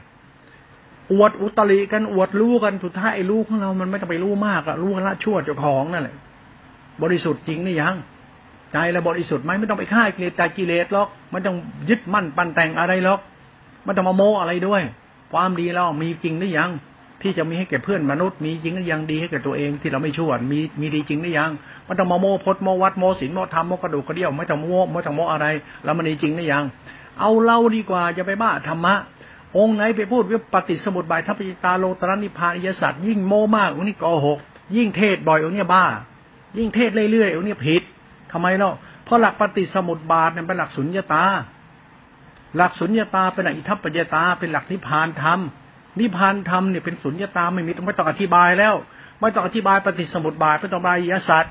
อวดอุตริกันอวดรู้กันสุดท้ายไอ้รู้ของเรา มันไม่ต้องไปรู้มากอะรู้กันละชั่วเจ้าของนั่นแหละบริสุทธิ์จริงนี่ยัง ใจเราบริสุทธิ์ไหมไม่ต้องไปฆ่ากิเลสแต่กิเลสหรอกไม่ต้องยึดมั่นปั้นแต่งอะไรหรอกไม่ต้องมาโมอะไรด้วย ความดีเรามีจริงหรือยัง ที่จะมีให้แก่เพื่อนมนุษย์มีจริงหรือยังดีให้แก่ตัวเองที่เราไม่ชั่วมีมีดีจริงหรือยังไม่ต้องมาโมพดโมวัดโมศีลโมธรรมโมกระดูกกระเดี่ยวไม่ต้องโมไม่ต้องโมอะไร แล้วมันดีจริงหรือยัง เอาเล่าดีกว่าจะไปบ้าธรรมะองค์ไหนไปพูดว่าปฏิสมุติบายทัพพิตาโลตรนิพานอิยสัตยิ่งโมมากองนี้โกหก ยิ่งเทศบ่อยองนี้บ้า ยิ่งเทศเรื่อยๆองนี้ผิด ทำไมเนาะเพราะหลักปฏิสมุติบาทเนี่ยเป็นหลักสุญญตา หลักสุญญตาเป็นหลักอิทัปปัญญตา เป็นหลักนิพพานธรรมนิพพานธรรมเนี่ยเป็นสุญญตาไม่มีต้องไม่ต้องอธิบายแล้ว ไม่ต้องอธิบายปฏิสมุติบาทไม่ต้องบายอิยสัจ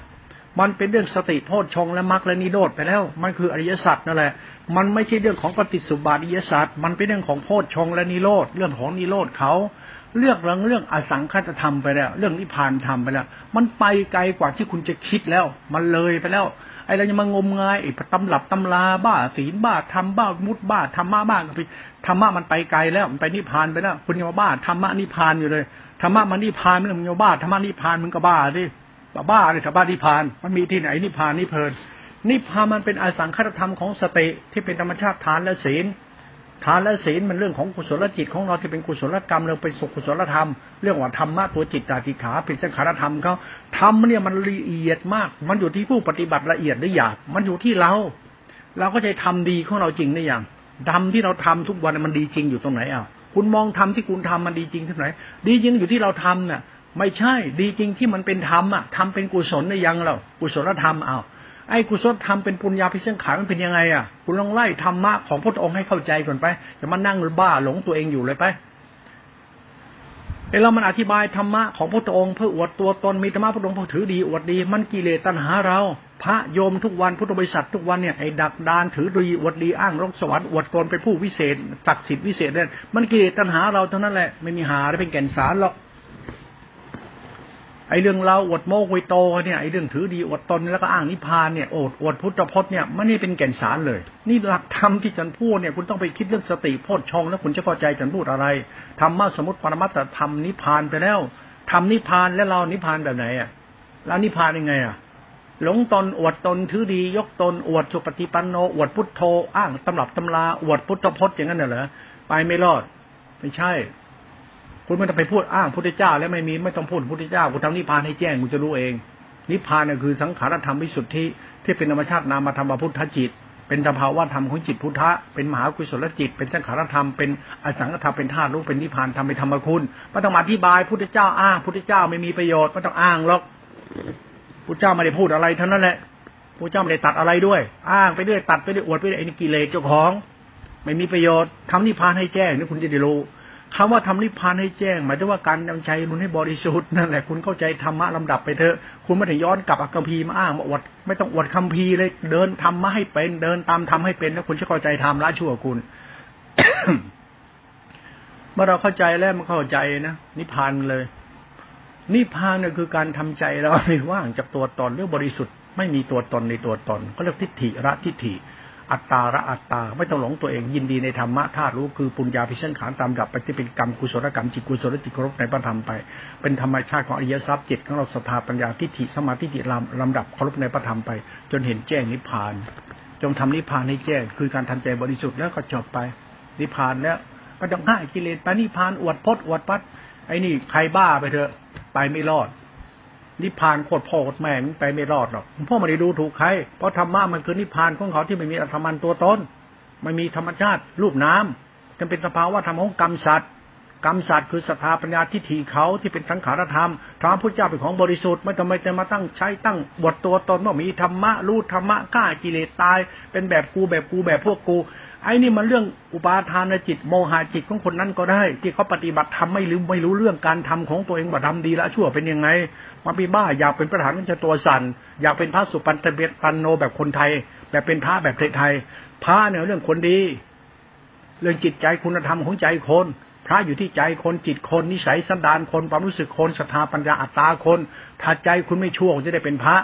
มันเป็นเรื่องสติโพชฌงและมรรคและนิโรธไปแล้ว มันคืออริยสัจนั่นแหละ มันไม่ใช่เรื่องของปฏิสุบาทอริยสัจมันเป็นเรื่องของโพชฌงและนิโรธเรื่องของนิโรธเขา เรื่องเรื่องเรื่องอสังคตธรรมไปแล้ว เรื่องนิพพานธรรมไปแล้ว มันไปไกลกว่าที่คุณจะคิดแล้ว มันเลยไปแล้ว ไอ้เราจะมางมงายไอ้ตำหลับตำลาบ้าศีลบ้าทำบ้ามุดบ้าธรรมะบ้ากับพี่ธรรมะมันไปไกลแล้วมันไปนิพพานไปแล้วคุณยังบ้าธรรมะนิพพานอยู่เลยธรรมะมันนิพพานมึงยังบ้าธรรมะนิพพานมึงก็บ้าดิบ้าเลยธรรมะนิพพาน มันมีที่ไหนนิพพานนิเพลินนิพพานมันเป็นอสังขตธรรมของสติที่เป็นธรรมชาติฐานและศีล ทานและศีลมันเรื่องของกุศลจิตของเราที่เป็นกุศลกรรมเราเป็นสุกุศลธรรม เรื่องว่าธรรมะตัวจิตตาติขาเป็นสังขารธรรมเขาธรรมเนี่ยมันละเอียดมาก มันอยู่ที่ผู้ปฏิบัติละเอียดหรือหยาบมันอยู่ที่เรา เราก็จะทำดีของเราจริงได้อย่างทำที่เราทำทุกวันมันดีจริงอยู่ตรงไหนอะคุณมองทำที่คุณทำมันดีจริงที่ไหน ดีจริงอยู่ที่เราทำเนี่ยไม่ใช่ดีจริงที่มันเป็นธรรมอะทำเป็นกุศลได้ยังเรากุศลธรรมเอา ไอ้กุศลธรรมเป็นปุญญาพิเศษขายมันเป็นยังไงอะ คุณลองไล่ธรรมะของพระองค์ให้เข้าใจก่อนไปอย่ามานั่งบ้าหลงตัวเองอยู่เลยไปไอ้เรามันอธิบายธรรมะของพระองค์เพื่ออวดตัวตนมีธรรมะพระองค์พอถือดีอวดดี มันกิเลสตัณหาเรา พระโยมทุกวันพุทธบริษัททุกวันเนี่ยไอ้ดักดานถือดีอวดดีอ้างรกสวรรค์อวดตนเป็นผู้วิเศษตักสิทธิ์วิเศษเนี่ยมันกิเลสตัณหาเราเท่านั้นแหละไม่มีหาได้เป็นแก่นสารหรอก ไอ้เรื่องเราอวดโมกไวโตเนี่ยไอ้เรื่องถือดีอวดตนแล้วก็อ้างนิพพานเนี่ยอดอวดพุทธพจน์เนี่ยมันนี่เป็นแก่นสารเลย นี่หลักธรรมที่ฉันพูดเนี่ยคุณต้องไปคิดเรื่องสติโพชฌงแล้วคุณจะเข้าใจฉันพูดอะไรธรรมะสมมติปรมัตถธรรมนิพพานไปแล้วทำนิพพานแล้วเรานิพพานแบบไหนอะแล้วนิพพานยังไงอะหลงตนอวดตนถือดียกตนอวดสุปฏิปันโนอวดพุทโธอ้างตำรับตำราอวดพุทธพจน์อย่างนั้นเหรอไปไม่รอด ไม่ใช่ คุณไม่ต้องไปพูดอ้างพุทธเจ้า แล้วไม่มีไม่ต้องพูดพุทธเจ้าคุณทำนิพพานให้แจ้งคุณจะรู้เอง นิพพานเนี่ยคือสังขารธรรมวิสุทธิที่เป็นธรรมชาตินามธรรมพุทธจิต เป็นธรรมภาวะธรรมของจิตพุทธะเป็นมหากุศลจิต เป็นสังขารธรรมเป็นอสังขธรรมเป็นธาตุรู้เป็นนิพพานทำเป็นธรรมคุณไม่ต้องอธิบายพุทธเจ้าอ้างพุทธเจ้าไม่มีประโยชน์ไม่ต้องอ้างหรอกพุทธเจ้าไม่ได้พูดอะไรเท่านั้นแหละพุทธเจ้าไม่ได้ตัดอะไรด้วย อ้างไปด้วยตัดไปด้วยอวดไปด้วยไอ้นี่กิเลสเจ้าของ ไม่มีประโยชน์ทำนิพพานให้แจ้งนี่คุณจะได้รู้ คำว่าทำนิพพานให้แจ้ง หมายถึงว่าการนำใจรุนให้บริสุทธิ์นั่นแหละคุณเข้าใจธรรมะลำดับไปเถอะ คุณไม่ถึงย้อนกลับอักคัมภีร์มาอ้างมาอวดไม่ต้องอวดคัมภีร์เลย เดินทำมาให้เป็น เดินตามทำให้เป็นแล้วคุณจะเข้าใจธรรมละชั่วคุณ เมื่อเราเข้าใจแล้วมันเข้าใจนะนิพพานเลย นิพพานเนี่ยคือการทำใจเราให้ว่างจากตัวตนเรื่องบริสุทธิ์ไม่มีตัวตนในตัวตนก็เรียกทิฏฐิระทิฏฐิ อัตตาระอัตตา ไม่ต้องหลงตัวเองยินดีในธรรมะธาตุรู้คือปุญญาพิเศษขานตามดับไปที่เป็นกรรมกุศลกรรมจิตกุศลจิตครบในพระธรรมไป เป็นธรรมชาติของอริยทรัพย์จิตของเราสภาปัญญาทิฏฐิสมาธิทิฏฐิลำดับครบในพระธรรมไป จนเห็นแจ้งนิพพาน จงทำนิพพานให้แจ้ง คือการทันใจบริสุทธิ์แล้วก็จบไป นิพพานแล้วก็ต้องห้ากิเลสไปนิพพานอวดพจน์อวดปัดไอ้นี่ใครบ้าไปเถอะไปไม่รอด นิพพานโคตรพ่อโคตรแม่ไปไม่รอดหรอกพ่อไม่ได้ดูถูกใคร เพราะธรรมะมันคือนิพพานของเขาที่ไม่มีธรรมันตัวตนไม่มีธรรมชาติ รูปน้ำจะเป็นสภาวะธรรมของกรรมสัตว์กรรมสัตว์คือศรัทธาปัญญาทิฏฐิเขาที่เป็นสังขารธรรมธรรมพุทธเจ้าเป็นของบริสุทธิ์ไม่ทำไมจะมาตั้งใช้ตั้งบทตัวตนว่ามีธรรมะรู้ธรรมะฆ่ากิเลสตาย เป็นแบบกูแบบกูแบบพวกกู ไอ้นี่มันเรื่องอุปาทานจิตโมหะจิตของคนนั้นก็ได้ ที่เขาปฏิบัติทำไม่รู้ไม่รู้เรื่องการทำของตัวเองว่าทำดีละชั่วเป็นยังไงมาปีบ้าอยากเป็นประธานกัญชาตัวสันอยากเป็นพระสุปันเตเบปันโนแบบคนไทย แบบเป็นพระแบบไทยพระเนี่ยเรื่องคนดี เรื่องจิตใจคุณธรรมของใจคนพระอยู่ที่ใจคนจิตคนนิสัยสันดานคนความรู้สึกคนศรัทธาปัญญาอัตตาคน ถ้าใจคุณไม่ชั่วจะได้เป็นพระ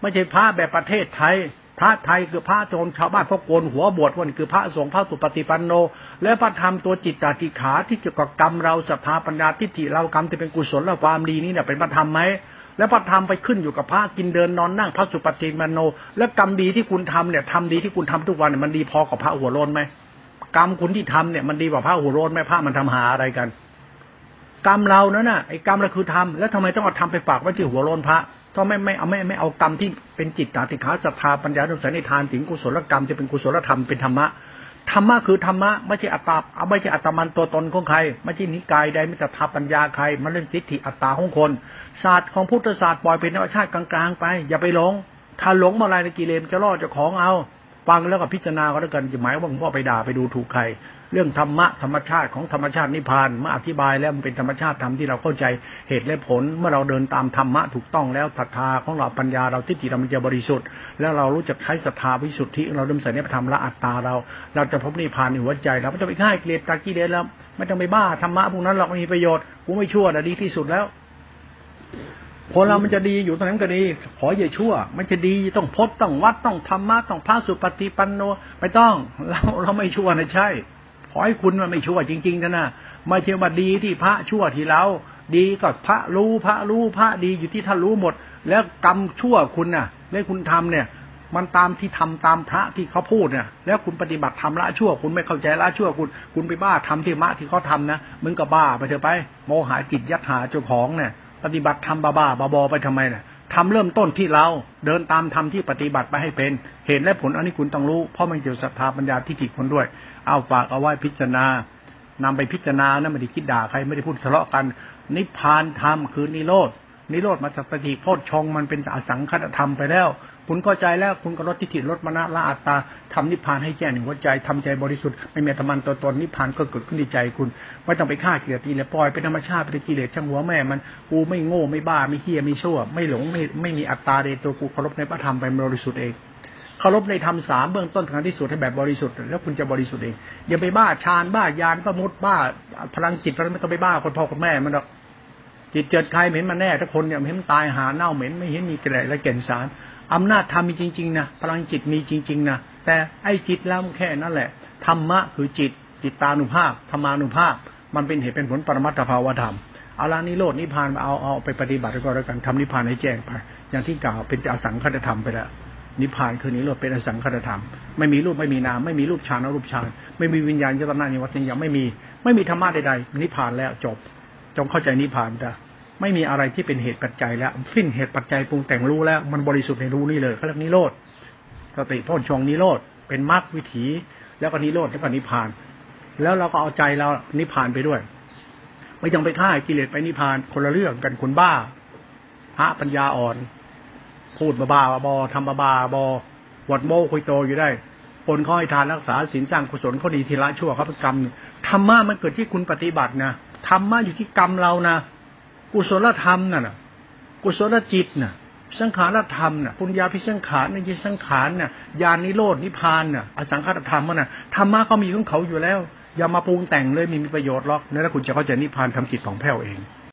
ไม่ใช่พระแบบประเทศไทย พระไทยคือพระโจรชาวบ้านเขาโกนหัวบวชวันคือพระสงฆ์พระสุปฏิปันโน และพระธรรมตัวจิตตติขาที่เกี่ยวกับกรรมเราสภาปัญญาทิฏฐิเรากรรมที่เป็นกุศลและความดีนี่เนี่ยเป็นพระธรรมไหมแล้วพระธรรมไปขึ้นอยู่กับพระกินเดินนอนนั่งพระสุปฏิปันโน และกรรมดีที่คุณทำเนี่ยทำดีที่คุณทำทุกวันเนี่ยมันดีพอกับพระหัวโลนไหมกรรมคุณที่ทำเนี่ยมันดีกว่าพระหัวโลนไหมพระมันทำหาอะไรกัน กรรมเรานั่นน่ะไอ้กรรมเราคือทำแล้วทำไมต้องเอาทำไปฝากไว้ที่หัวโลนพระ ก็ไม่ไม่เอาไม่ไม่เอากรรมที่เป็นจิตตาติขาศรัทธาปัญญาดวงใสในทานถึงกุศลกรรมจะเป็นกุศลธรรมเป็นธรรมะธรรมะคือธรรมะไม่ใช่อัตตาไม่ใช่อัตมันตัวตนของใคร ไม่ใช่นิกายใดไม่จะทาปัญญาใครมันเรื่องทิฏฐิอัตตาของคน ศาสตร์ของพุทธศาสตร์ปล่อยเป็นธรรมชาติกลางๆไป อย่าไปหลง ถ้าหลงมาลายในกิเลสจะล่อจะของเอาฟังแล้วก็พิจารณาก็แล้วกันจะหมายว่าพ่อไปด่าไปดูถูกใคร เรื่องธรรมะธรรมชาติของธรรมชาตินิพพานเมื่ออธิบายแล้วมันเป็นธรรมชาติธรรมที่เราเข้าใจเหตุและผล เมื่อเราเดินตามธรรมะถูกต้องแล้วศรัทธาของเราปัญญาเราที่จิเรามันจะบริสุทธิ์ แล้วเรารู้จักใช้ศรัทธาวิสุทธิ เราเริ่มใส่ในธรรมละอัตตาเรา เราจะพบนิพพานในหัวใจเราไม่ต้องไปฆ่าเกิเลสตากิเลสแล้วไม่ต้องไปบ้าธรรมะพวกนั้นเราไม่มีประโยชน์กูไม่ชั่วแต่ดีที่สุดแล้วคนเรามันจะดีอยู่ตรงนั้นก็ดี ขออย่าชั่ว มันจะดีต้องพจต้องวัดต้องธรรมะต้องพระสุปฏิปันโนไม่ต้องเราเราไม่ชั่วนะใช่ ขอให้คุณมันไม่ชั่วจริงๆนะนะไม่ใช่ว่าดีที่พระชั่วที่เรา ดีก็พระรู้พระรู้พระดีอยู่ที่ท่านรู้หมด แล้วกรรมชั่วคุณน่ะแล้วคุณทำเนี่ย มันตามที่ทำตามพระที่เขาพูดเนี่ยแล้วคุณปฏิบัติทำละชั่ว คุณไม่เข้าใจละชั่วคุณ คุณไปบ้าทำที่มะที่เขาทำนะมึงก็บ้าไปเถอะไป โมหะจิตยัดหาเจ้าของเนี่ย ปฏิบัติทำบ้าบ้าบอไปทำไมเนี่ยทำเริ่มต้นที่เราเดินตามธรรมที่ปฏิบัติไปให้เป็น เหตุและผลอันนี้คุณต้องรู้ เพราะมันเกี่ยวศรัทธาปัญญาที่จิตคนด้วย เอาฝากเอาไว้พิจารณานำไปพิจารณานะไม่ได้คิดด่าใครไม่ได้พูดทะเลาะกัน นิพพานธรรมคือนิโรธนิโรธมาจากสติโพชฌงมันเป็นอสังคตธรรมไปแล้ว คุณเข้าใจแล้วคุณก็ลดทิฏฐิลดมณะละอัตตาทำนิพพานให้แจ้งหนึ่งหัวใจทำใจบริสุทธิ์ไม่มีธรรมันตัวตนนิพพานก็เกิดขึ้นในใจคุณไม่ต้องไปฆ่าเกลียดตีเลยปล่อยเป็นธรรมชาติเป็นกิเลสช่างหัวแม่มันกูไม่โง่ไม่บ้าไม่เฮี้ยไม่ชั่ว ไม่หลงไม่ไม่มีอัตตาในตัวกูเคารพในพระธรรมไปบริสุทธิ์เอง เคารพในธรรมสามเบื้องต้นทางที่สุดให้แบบบริสุทธิ์แล้วคุณจะบริสุทธิ์เองอย่าไปบ้าฌานบ้ายานบ้ามุดบ้า พลังจิตมันไม่ต้องไปบ้าคนพ่อคนแม่มันหรอกจิตเจิดใครเหม็นมาแน่ถ้าคนเนี่ยเห็นตายหาเน่าเหม็นไม่เห็นมีกระไรและแก่นสารอำนาจธรรมมีจริง ๆนะพลังจิตมีจริง ๆนะแต่ไอ้จิตแล้วแค่นั่นแหละธรรมะคือจิต จิตตานุภาพธรรมานุภาพ มันเป็นเหตุเป็นผลปรมัตถภาวธรรมเอาลานิโรดนิพานเอาเอาไปปฏิบัติก็แล้วกันทำนิพานให้แจ้งไป อย่างที่กล่าวเป็นอสังคตธรรมไปแล้ว นิพพานคือนิโรธเป็นอสังคตธรรม ไม่มีรูปไม่มีนามไม่มีรูปฌานอรูปฌานไม่มีวิญญาณยตนานิวัตยังไม่มี ไม่มีธรรมะใดๆนิพพานแล้วจบ จงเข้าใจนิพพานจ้ะไม่มีอะไรที่เป็นเหตุปัจจัยแล้ว สิ้นเหตุปัจจัยปรุงแต่งรู้แล้ว มันบริสุทธิ์ในรู้นี่เลยเขาเรียกนิโรธสติพ้นชงนิโรธเป็นมรรควิถี แล้วก็นิโรธแล้วก็นิพพาน แล้วเราก็เอาใจเรานิพพานไปด้วย ไม่ต้องไปฆ่ากิเลสไปนิพพานคนละเรื่องกันคนบ้าพระปัญญาอ่อน พูดบาบาบอทำบาบาบอวัดโมคุยโตอยู่ได้คนเขาให้ทานรักษาศีลสร้างกุศลเขาดีทีละชั่วครับกรรมธรรมะมันเกิดที่คุณปฏิบัตินะธรรมะอยู่ที่กรรมเรานะกุศลธรรมน่ะกุศลจิตน่ะ สังขารธรรมน่ะปุญญาพิสังขารในจิตสังขารน่ะญาณนิโรดนิพานน่ะอสังขารธรรมน่ะธรรมะก็มีของเขาอยู่แล้ว อย่ามาปรุงแต่งเลยมีมีประโยชน์หรอกแล้วคุณจะเข้าใจนิพานทำจิตของแผ้วเอง